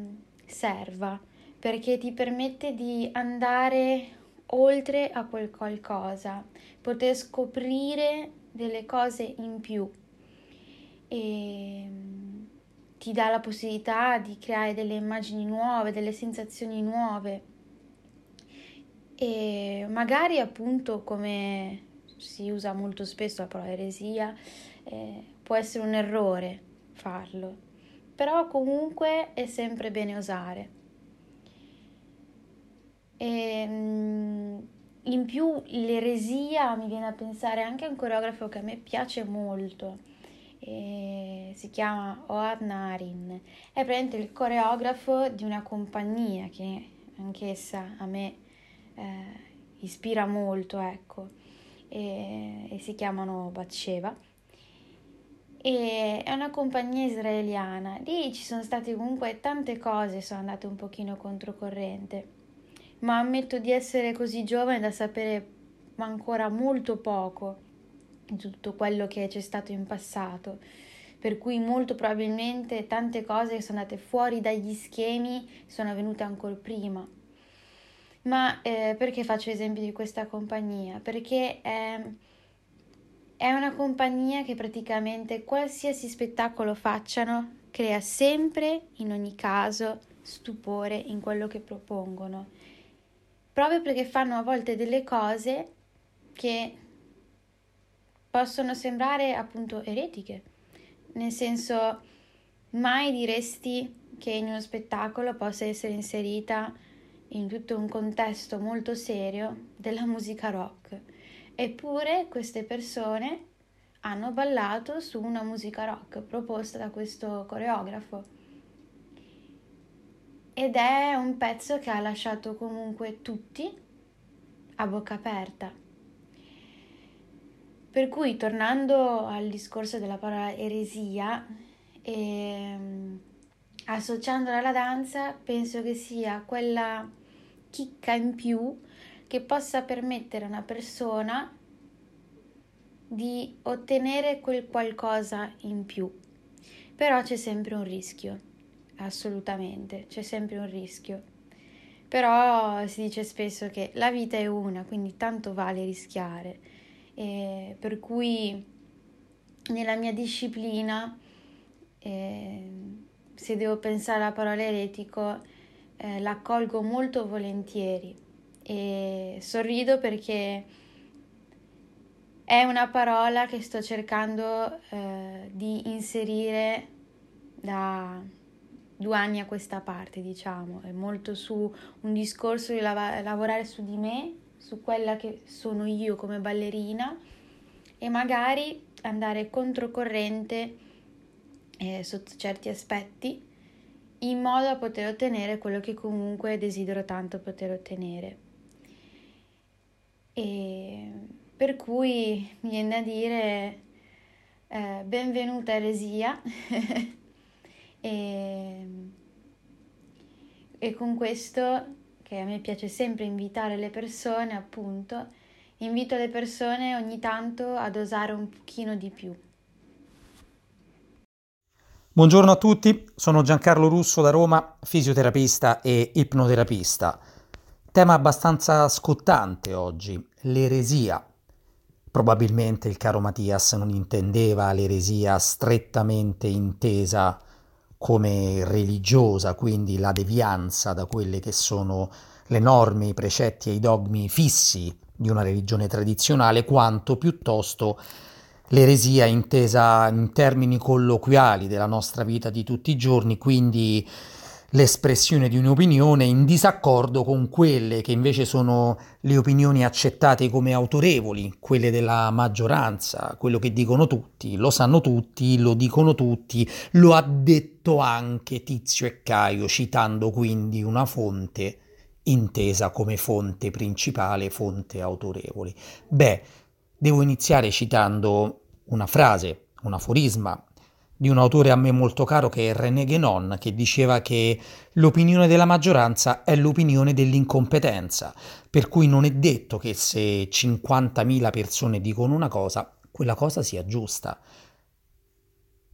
[SPEAKER 5] serva perché ti permette di andare oltre a quel qualcosa, poter scoprire delle cose in più. E ti dà la possibilità di creare delle immagini nuove, delle sensazioni nuove. E magari appunto come si usa molto spesso la parola eresia, eh, può essere un errore farlo, però comunque è sempre bene osare. E, in più l'eresia mi viene a pensare anche a un coreografo che a me piace molto, si chiama Oad Narin, è praticamente il coreografo di una compagnia che anch'essa a me eh, ispira molto, ecco, e, e si chiamano Batsheva. E è una compagnia israeliana. Lì ci sono state comunque tante cose, sono andate un pochino controcorrente. Ma ammetto di essere così giovane da sapere ancora molto poco di tutto quello che c'è stato in passato. Per cui molto probabilmente tante cose che sono andate fuori dagli schemi sono venute ancora prima. Ma eh, perché faccio esempio di questa compagnia? Perché è, è una compagnia che praticamente qualsiasi spettacolo facciano crea sempre, in ogni caso, stupore in quello che propongono. Proprio perché fanno a volte delle cose che possono sembrare appunto eretiche. Nel senso, mai diresti che in uno spettacolo possa essere inserita in tutto un contesto molto serio della [LAUGHS] musica rock. Eppure queste persone hanno ballato su una musica rock proposta da questo coreografo. Ed è un pezzo che ha lasciato comunque tutti a bocca aperta. Per cui, tornando al discorso della parola eresia, ehm, associandola alla danza, penso che sia quella chicca in più che possa permettere a una persona di ottenere quel qualcosa in più. Però c'è sempre un rischio, assolutamente, c'è sempre un rischio. Però si dice spesso che la vita è una, quindi tanto vale rischiare. E per cui nella mia disciplina, eh, se devo pensare alla parola eretico, eh, l'accolgo molto volentieri e sorrido perché è una parola che sto cercando eh, di inserire da due anni a questa parte, diciamo, è molto su un discorso di lav- lavorare su di me, su quella che sono io come ballerina e magari andare controcorrente eh, sotto certi aspetti in modo da poter ottenere quello che comunque desidero tanto poter ottenere. E per cui mi viene da dire eh, benvenuta eresia [LAUGHS] e, e con questo che a me piace sempre invitare le persone appunto invito le persone ogni tanto ad osare un pochino di più
[SPEAKER 6] Buongiorno a tutti, sono Giancarlo Russo da Roma, fisioterapista e ipnoterapista. Tema abbastanza scottante oggi, l'eresia. Probabilmente il caro Mattias non intendeva l'eresia strettamente intesa come religiosa, quindi la devianza da quelle che sono le norme, i precetti e i dogmi fissi di una religione tradizionale, quanto piuttosto l'eresia intesa in termini colloquiali della nostra vita di tutti i giorni, quindi l'espressione di un'opinione in disaccordo con quelle che invece sono le opinioni accettate come autorevoli, quelle della maggioranza, quello che dicono tutti, lo sanno tutti, lo dicono tutti, lo ha detto anche Tizio e Caio, citando quindi una fonte intesa come fonte principale, fonte autorevole. Beh, Devo iniziare citando una frase, un aforisma di un autore a me molto caro che è René Guénon, che diceva che l'opinione della maggioranza è l'opinione dell'incompetenza, per cui non è detto che se 50.000 persone dicono una cosa, quella cosa sia giusta.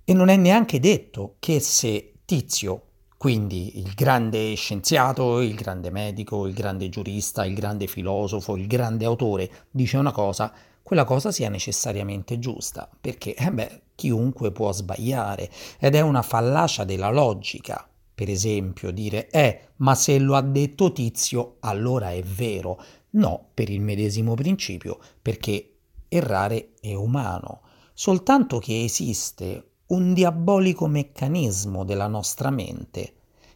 [SPEAKER 6] E non è neanche detto che se Tizio, quindi il grande scienziato, il grande medico, il grande giurista, il grande filosofo, il grande autore, dice una cosa, quella cosa sia necessariamente giusta, perché eh beh, chiunque può sbagliare ed è una fallacia della logica. Per esempio, dire eh, ma se lo ha detto Tizio, allora è vero. No, per il medesimo principio, perché errare è umano, soltanto che esiste un diabolico meccanismo della nostra mente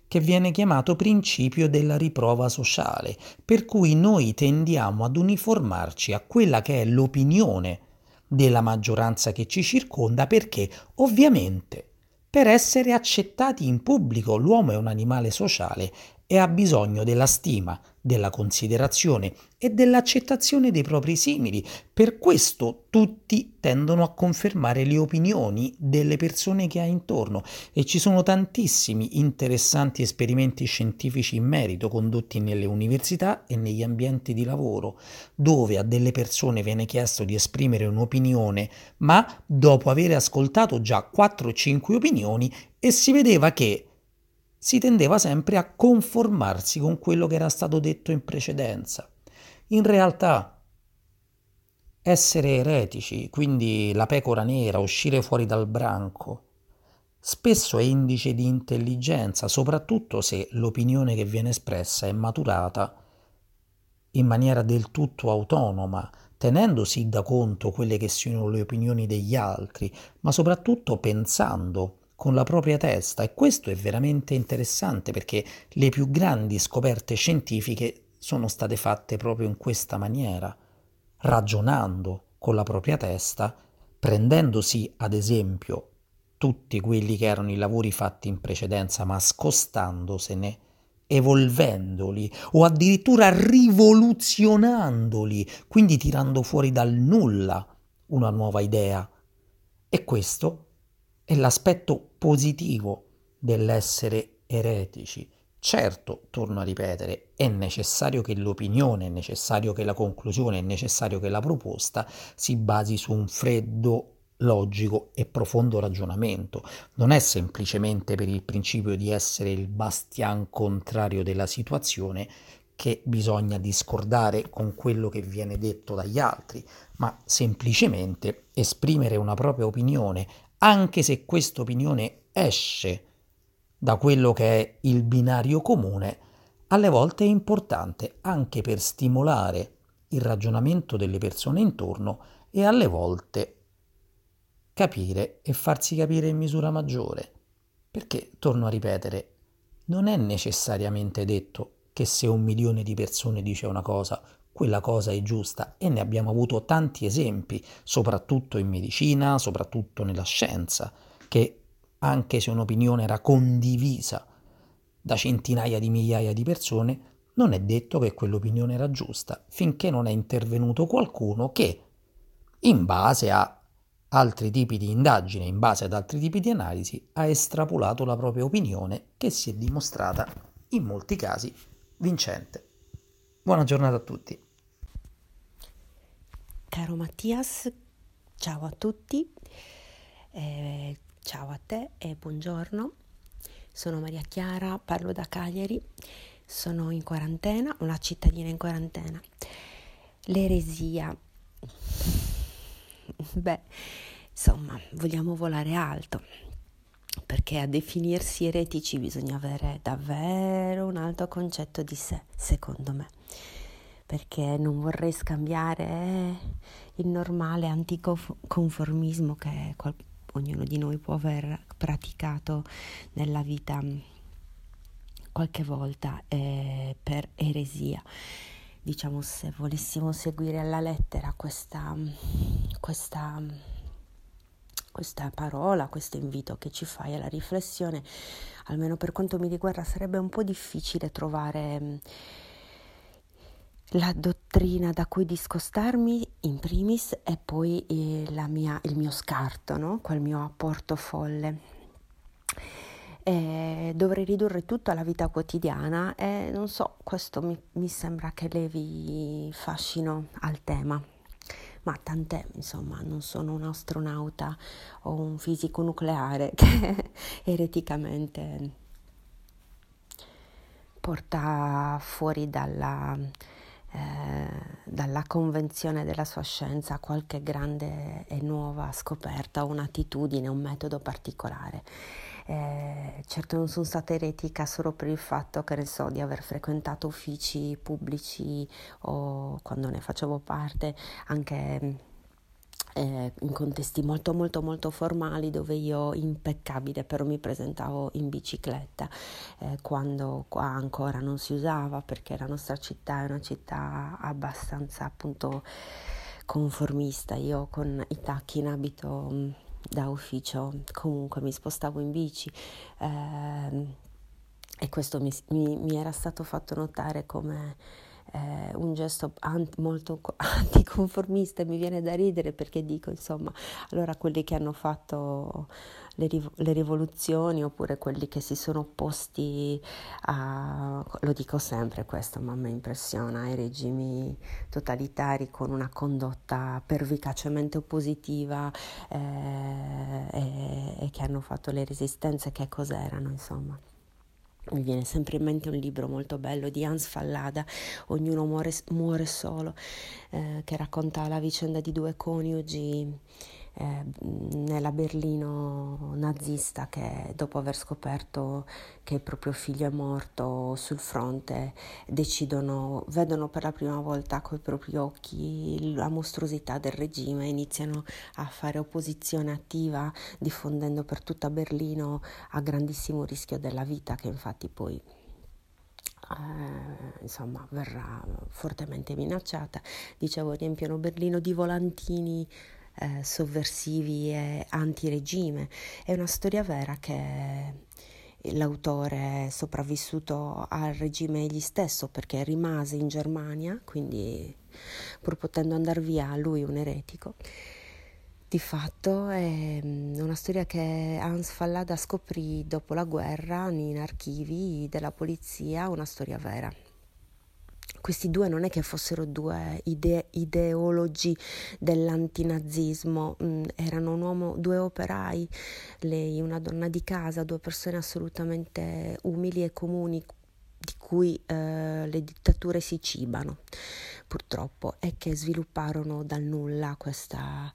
[SPEAKER 6] che viene chiamato principio della riprova sociale, per cui noi tendiamo ad uniformarci a quella che è l'opinione della maggioranza che ci circonda perché ovviamente per essere accettati in pubblico l'uomo è un animale sociale e ha bisogno della stima, della considerazione e dell'accettazione dei propri simili. Per questo tutti tendono a confermare le opinioni delle persone che ha intorno e ci sono tantissimi interessanti esperimenti scientifici in merito condotti nelle università e negli ambienti di lavoro, dove a delle persone viene chiesto di esprimere un'opinione, ma dopo aver ascoltato già 4 o 5 opinioni e si vedeva che si tendeva sempre a conformarsi con quello che era stato detto in precedenza. In realtà, essere eretici, quindi la pecora nera, uscire fuori dal branco, spesso è indice di intelligenza, soprattutto se l'opinione che viene espressa è maturata in maniera del tutto autonoma, tenendosi da conto quelle che sono le opinioni degli altri, ma soprattutto pensando con la propria testa e questo è veramente interessante perché le più grandi scoperte scientifiche sono state fatte proprio in questa maniera, ragionando con la propria testa, prendendosi ad esempio tutti quelli che erano i lavori fatti in precedenza, ma scostandosene, evolvendoli o addirittura rivoluzionandoli, quindi tirando fuori dal nulla una nuova idea. E questo è l'aspetto positivo dell'essere eretici. Certo, torno a ripetere, è necessario che l'opinione, è necessario che la conclusione, è necessario che la proposta si basi su un freddo logico e profondo ragionamento. Non è semplicemente per il principio di essere il bastian contrario della situazione che bisogna discordare con quello che viene detto dagli altri, ma semplicemente esprimere una propria opinione anche se questa opinione esce da quello che è il binario comune, alle volte è importante anche per stimolare il ragionamento delle persone intorno e alle volte capire e farsi capire in misura maggiore. Perché, torno a ripetere, non è necessariamente detto che se un milione di persone dice una cosa, quella cosa è giusta e ne abbiamo avuto tanti esempi, soprattutto in medicina, soprattutto nella scienza, che anche se un'opinione era condivisa da centinaia di migliaia di persone, non è detto che quell'opinione era giusta finché non è intervenuto qualcuno che, in base a altri tipi di indagine, in base ad altri tipi di analisi, ha estrapolato la propria opinione che si è dimostrata in molti casi vincente. Buona giornata a tutti.
[SPEAKER 7] Caro Mattias, ciao a tutti, eh, ciao a te e buongiorno. Sono Maria Chiara, parlo da Cagliari sono in quarantena, una cittadina in quarantena. L'eresia. [LAUGHS] Beh, insomma, vogliamo volare alto, perché a definirsi eretici bisogna avere davvero un alto concetto di sé, secondo me, perché non vorrei scambiare il normale anticonformismo che ognuno di noi può aver praticato nella vita qualche volta eh, per eresia. Diciamo se volessimo seguire alla lettera questa, questa, questa parola, questo invito che ci fai alla riflessione, almeno per quanto mi riguarda sarebbe un po' difficile trovare mm, la dottrina da cui discostarmi in primis e poi eh, mia, il mio scarto, no? quel mio apporto folle e dovrei ridurre tutto alla vita quotidiana e non so, questo mi, mi sembra che levi fascino al tema. Ma tant'è, insomma, non sono un astronauta o un fisico nucleare [LAUGHS] che ereticamente porta fuori dalla, eh, dalla convenzione della sua scienza qualche grande e nuova scoperta, un'attitudine, un metodo particolare. Eh, certo non sono stata eretica solo per il fatto che ne so di aver frequentato uffici pubblici o quando ne facevo parte anche eh, in contesti molto molto molto formali dove io impeccabile però mi presentavo in bicicletta eh, quando qua ancora non si usava perché la nostra città è una città abbastanza appunto conformista. Io con i tacchi in abito da ufficio, comunque mi spostavo in bici eh, e questo mi, mi, mi, era stato fatto notare come eh, un gesto ant- molto [LAUGHS] anticonformista e mi viene da ridere perché dico insomma allora quelli che hanno fatto le, riv- le, rivoluzioni oppure quelli che si sono opposti a, lo dico sempre questo, ma mi impressiona, ai regimi totalitari con una condotta pervicacemente oppositiva eh, e, e che hanno fatto le resistenze, che cos'erano insomma. Mi viene sempre in mente un libro molto bello di Hans Fallada, Ognuno muore, muore solo, eh, che racconta la vicenda di due coniugi eh, nella Berlino nazista che dopo aver scoperto che il proprio figlio è morto sul fronte decidono, vedono per la prima volta con i propri occhi la mostruosità del regime iniziano a fare opposizione attiva diffondendo per tutta Berlino a grandissimo rischio della vita che infatti poi eh, insomma verrà fortemente minacciata. Dicevo riempiono Berlino di volantini eh, sovversivi e antiregime. È una storia vera che l'autore è sopravvissuto al regime egli stesso perché rimase in Germania, quindi pur potendo andare via lui un eretico. Di fatto è mm, una storia che Hans Fallada scoprì dopo la guerra in archivi della polizia, una storia vera questi due non è che fossero due ide- ideologi dell'antinazismo, mm, erano uomo, due operai, lei una donna di casa, due persone assolutamente umili e comuni di cui eh, le dittature si cibano, purtroppo, e che svilupparono dal nulla questa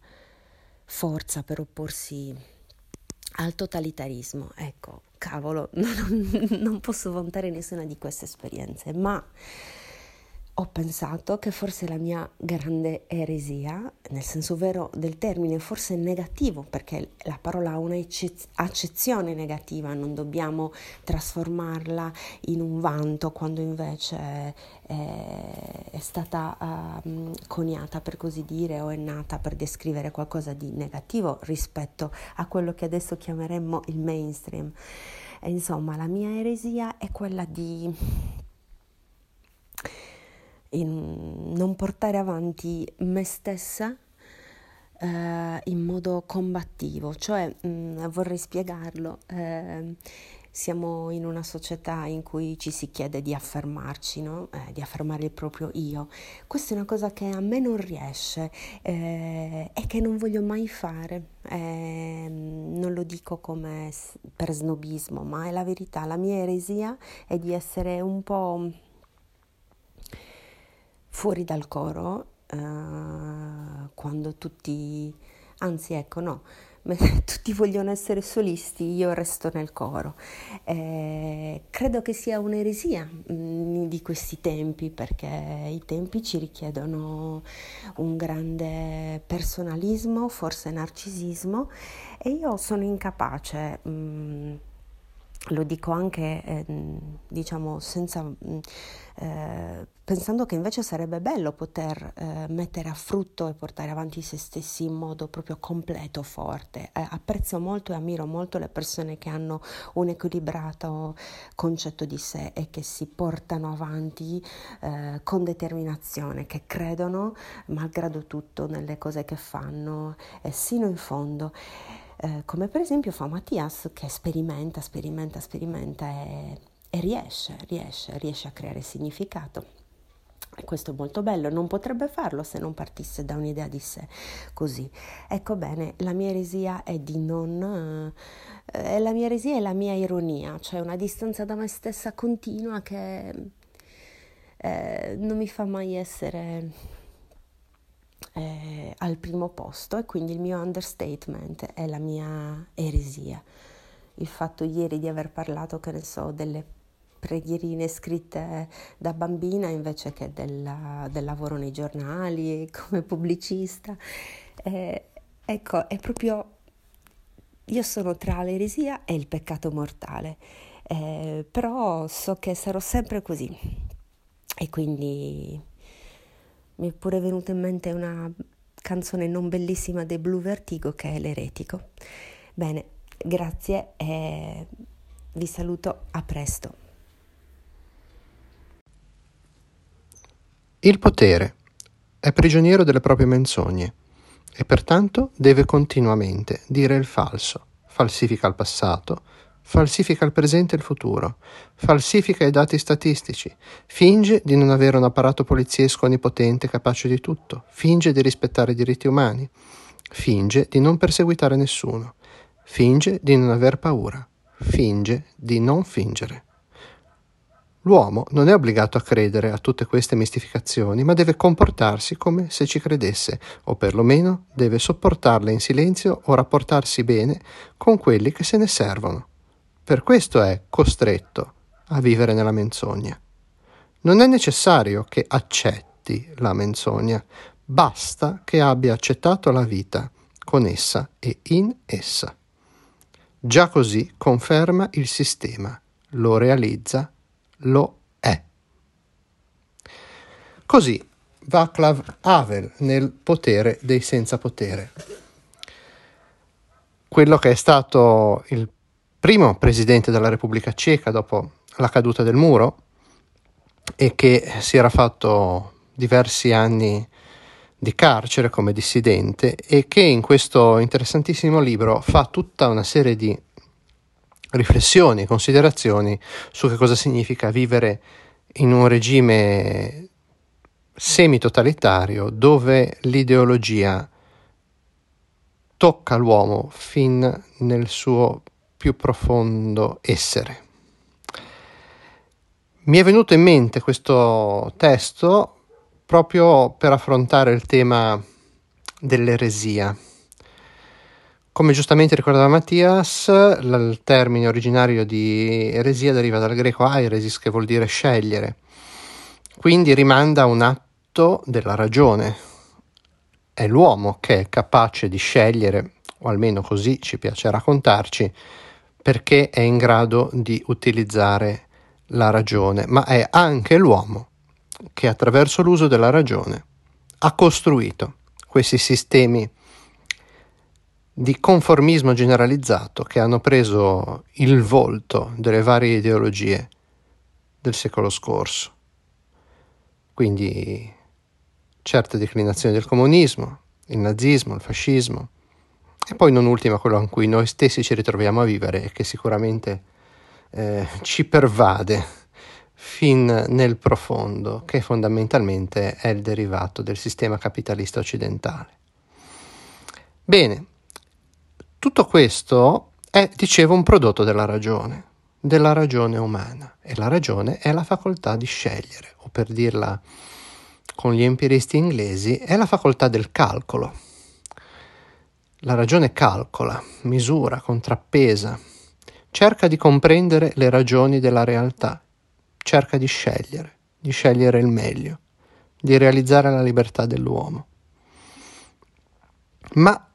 [SPEAKER 7] forza per opporsi al totalitarismo. Ecco, cavolo, [LAUGHS] non, non posso vantare nessuna di queste esperienze, ma ho pensato che forse la mia grande eresia, nel senso vero del termine, forse negativo, perché la parola ha un'accezione negativa, non dobbiamo trasformarla in un vanto quando invece è, è stata uh, coniata per così dire o è nata per descrivere qualcosa di negativo rispetto a quello che adesso chiameremmo il mainstream. E insomma, la mia eresia è quella di non portare avanti me stessa eh, in modo combattivo, cioè mh, mm, vorrei spiegarlo. Eh, siamo in una società in cui ci si chiede di affermarci, no? eh, di affermare il proprio io. Questa è una cosa che a me non riesce eh, e che non voglio mai fare. Eh, non lo dico come per snobismo, ma è la verità. La mia eresia è di essere un po' fuori dal coro, eh, quando tutti, anzi ecco no, [LAUGHS] tutti vogliono essere solisti, io resto nel coro. Eh, credo che sia un'eresia mh, mm, di questi tempi perché i tempi ci richiedono un grande personalismo, forse narcisismo e io sono incapace. Mh, mm, lo dico anche eh, diciamo senza mm, eh, pensando che invece sarebbe bello poter eh, mettere a frutto e portare avanti se stessi in modo proprio completo, forte. Eh, apprezzo molto e ammiro molto le persone che hanno un equilibrato concetto di sé e che si portano avanti eh, con determinazione, che credono malgrado tutto nelle cose che fanno sino in fondo eh, come per esempio fa Mattias che sperimenta, sperimenta, sperimenta e, e riesce, riesce, riesce a creare significato. E questo è molto bello, non potrebbe farlo se non partisse da un'idea di sé così. Ecco bene, la mia eresia è di non... Eh, la mia eresia è la mia ironia, cioè una distanza da me stessa continua che eh, non mi fa mai essere eh, al primo posto e quindi il mio understatement è la mia eresia. Il fatto ieri di aver parlato, che ne so, delle preghierine scritte da bambina invece che della, del lavoro nei giornali [LAUGHS] come pubblicista. Eh, ecco, è proprio... Io sono tra l'eresia e il peccato mortale, eh, però so che sarò sempre così e quindi mi è pure venuta in mente una canzone non bellissima dei Blue Vertigo che è L'eretico. Bene, grazie e vi saluto, a presto.
[SPEAKER 8] Il potere è prigioniero delle proprie menzogne e pertanto deve continuamente dire il falso, falsifica il passato, falsifica il presente e il futuro, falsifica i dati statistici, finge di non avere un apparato poliziesco onnipotente capace di tutto, finge di rispettare i diritti umani, finge di non perseguitare nessuno, finge di non aver paura, finge di non fingere. L'uomo non è obbligato a credere a tutte queste mistificazioni, ma deve comportarsi come se ci credesse, o perlomeno deve sopportarle in silenzio o rapportarsi bene con quelli che se ne servono. Per questo è costretto a vivere nella menzogna. Non è necessario che accetti la menzogna, basta che abbia accettato la vita con essa e in essa. Già così conferma il sistema, lo realizza, lo è. Così Václav Havel nel potere dei senza potere. Quello che è stato il primo presidente della Repubblica Ceca dopo la caduta del muro e che si era fatto diversi anni di carcere come dissidente e che in questo interessantissimo libro fa tutta una serie di riflessioni considerazioni su che cosa significa vivere in un regime semi-totalitario dove l'ideologia tocca l'uomo fin nel suo più profondo essere. Mi è venuto in mente questo testo proprio per affrontare il tema dell'eresia. Come giustamente ricordava Mattias, il termine originario di eresia deriva dal greco airesis, che vuol dire scegliere. quindi rimanda a un atto della ragione. È l'uomo che è capace di scegliere, o almeno così ci piace raccontarci, perché è in grado di utilizzare la ragione, ma è anche l'uomo che attraverso l'uso della ragione ha costruito questi sistemi di conformismo generalizzato che hanno preso il volto delle varie ideologie del secolo scorso. Quindi certe declinazioni del comunismo, il nazismo, il fascismo, e poi non ultima quello in cui noi stessi ci ritroviamo a vivere e che sicuramente eh, ci pervade fin nel profondo, che fondamentalmente è il derivato del sistema capitalista occidentale. Bene, tutto questo è, dicevo, un prodotto della ragione, della ragione umana, e la ragione è la facoltà di scegliere, o per dirla con gli empiristi inglesi, è la facoltà del calcolo la ragione calcola, misura, contrappesa, cerca di comprendere le ragioni della realtà, cerca di scegliere, di scegliere il meglio, di realizzare la libertà dell'uomo. Ma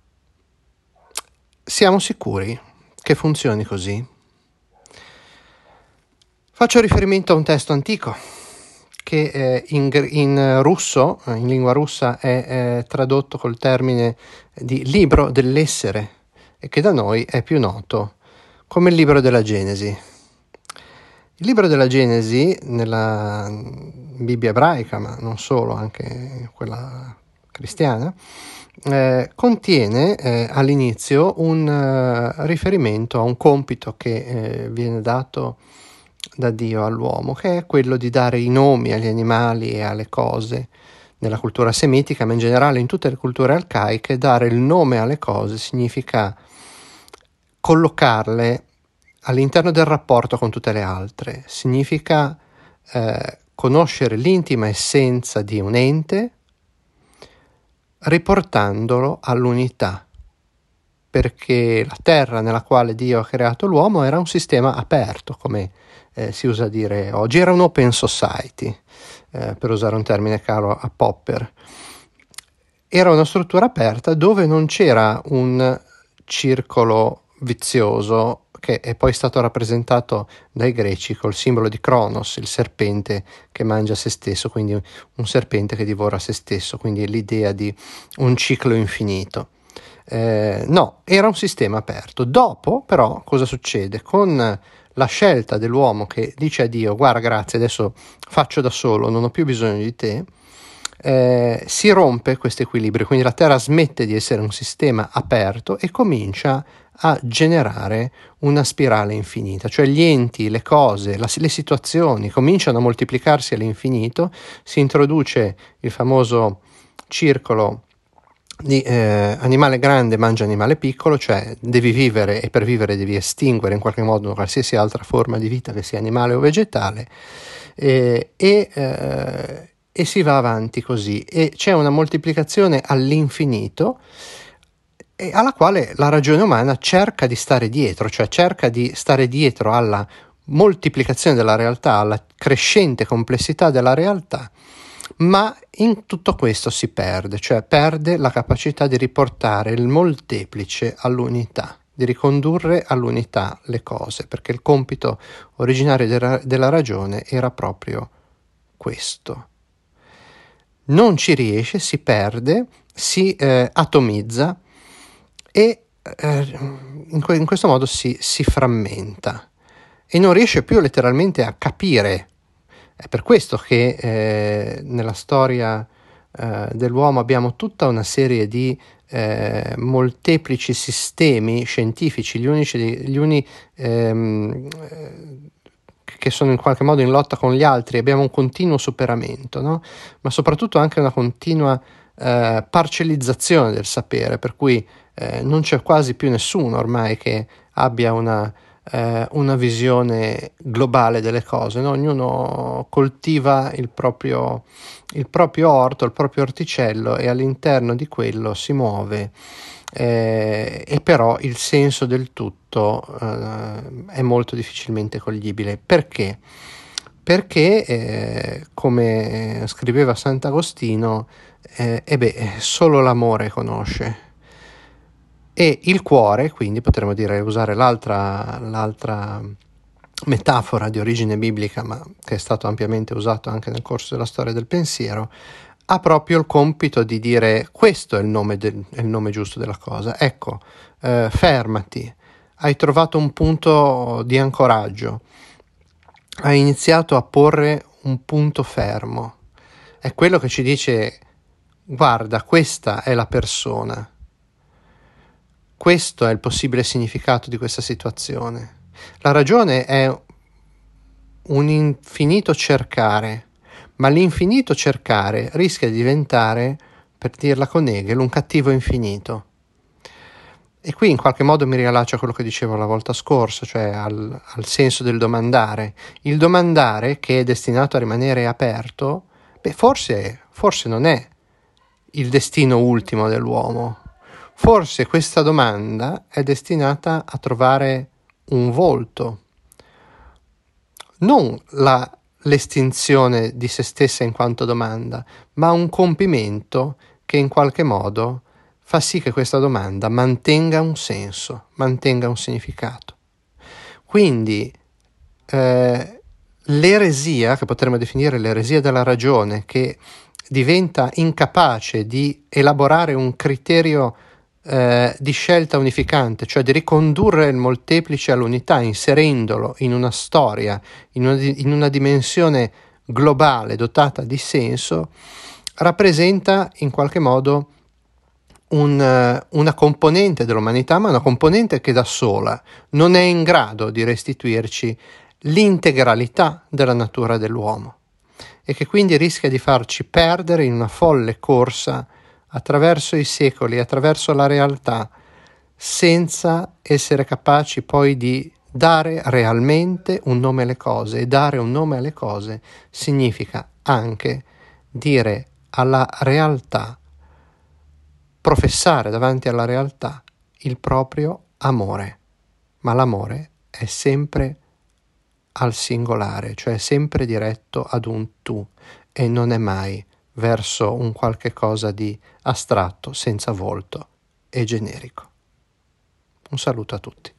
[SPEAKER 8] siamo sicuri che funzioni così? Faccio riferimento a un testo antico che eh, in, in, russo, in lingua russa, è, è tradotto col termine di libro dell'essere e che da noi è più noto come il libro della Genesi. Il libro della Genesi, nella Bibbia ebraica, ma non solo, anche quella cristiana, eh, contiene eh, all'inizio un uh, riferimento a un compito che eh, viene dato da Dio all'uomo, che è quello di dare i nomi agli animali e alle cose. Nella cultura semitica, ma in generale in tutte le culture arcaiche, dare il nome alle cose significa collocarle all'interno del rapporto con tutte le altre, significa eh, conoscere l'intima essenza di un ente riportandolo all'unità, perché la terra nella quale Dio ha creato l'uomo era un sistema aperto, come eh, si usa dire oggi, era un open society, eh, per usare un termine caro a Popper. Era una struttura aperta dove non c'era un circolo vizioso che è poi stato rappresentato dai greci col simbolo di Cronos, il serpente che mangia se stesso, quindi un serpente che divora se stesso, quindi l'idea di un ciclo infinito. Eh, no, era un sistema aperto. Dopo, però, cosa succede? Con la scelta dell'uomo che dice a Dio guarda grazie adesso faccio da solo, non ho più bisogno di te, eh, si rompe questo equilibrio, quindi la Terra smette di essere un sistema aperto e comincia a generare una spirale infinita, cioè gli enti, le cose, la, le situazioni cominciano a moltiplicarsi all'infinito, si introduce il famoso circolo di eh, animale grande mangia animale piccolo, cioè devi vivere e per vivere devi estinguere in qualche modo qualsiasi altra forma di vita che sia animale o vegetale eh, e, eh, e si va avanti così. E c'è una moltiplicazione all'infinito alla quale la ragione umana cerca di stare dietro, cioè cerca di stare dietro alla moltiplicazione della realtà, alla crescente complessità della realtà ma in tutto questo si perde, cioè perde la capacità di riportare il molteplice all'unità, di ricondurre all'unità le cose, perché il compito originario della, della ragione era proprio questo. Non ci riesce, si perde, si eh, atomizza e eh, in, que- in, questo modo si, si frammenta e non riesce più letteralmente a capire è per questo che eh, nella storia eh, dell'uomo abbiamo tutta una serie di eh, molteplici sistemi scientifici, gli unici, gli uni ehm, che sono in qualche modo in lotta con gli altri, abbiamo un continuo superamento, no? ma soprattutto anche una continua eh, parcellizzazione del sapere, per cui eh, non c'è quasi più nessuno ormai che abbia una eh, una visione globale delle cose, no? ognuno coltiva il proprio, il proprio orto, il proprio orticello e all'interno di quello si muove. Eh, e però il senso del tutto eh, è molto difficilmente coglibile. Perché? perché, eh, come scriveva Sant'Agostino, eh, eh beh, solo l'amore conosce. E il cuore, quindi potremmo dire, usare l'altra, l'altra metafora di origine biblica, ma che è stato ampiamente usato anche nel corso della storia del pensiero, ha proprio il compito di dire questo è il nome, del, è il nome giusto della cosa. Ecco, eh, fermati, hai trovato un punto di ancoraggio, hai iniziato a porre un punto fermo. È quello che ci dice, guarda, questa è la persona. Questo è il possibile significato di questa situazione. La ragione è un infinito cercare, ma l'infinito cercare rischia di diventare, per dirla con Hegel, un cattivo infinito. E qui in qualche modo mi riallaccio a quello che dicevo la volta scorsa, cioè al, al, senso del domandare. Il domandare che è destinato a rimanere aperto, beh, forse, forse non è il destino ultimo dell'uomo. Forse questa domanda è destinata a trovare un volto, non la, l'estinzione di se stessa in quanto domanda, ma un compimento che in qualche modo fa sì che questa domanda mantenga un senso, mantenga un significato. Quindi eh, l'eresia, che potremmo definire l'eresia della ragione, che diventa incapace di elaborare un criterio eh, di scelta unificante, cioè di ricondurre il molteplice all'unità, inserendolo in una storia, in una, in una dimensione globale dotata di senso, rappresenta in qualche modo un, una componente dell'umanità, ma una componente che da sola non è in grado di restituirci l'integralità della natura dell'uomo e che quindi rischia di farci perdere in una folle corsa attraverso i secoli, attraverso la realtà, senza essere capaci poi di dare realmente un nome alle cose. E dare un nome alle cose significa anche dire alla realtà, professare davanti alla realtà il proprio amore. Ma l'amore è sempre al singolare, cioè sempre diretto ad un tu e non è mai verso un qualche cosa di astratto, senza volto e generico. Un saluto a tutti.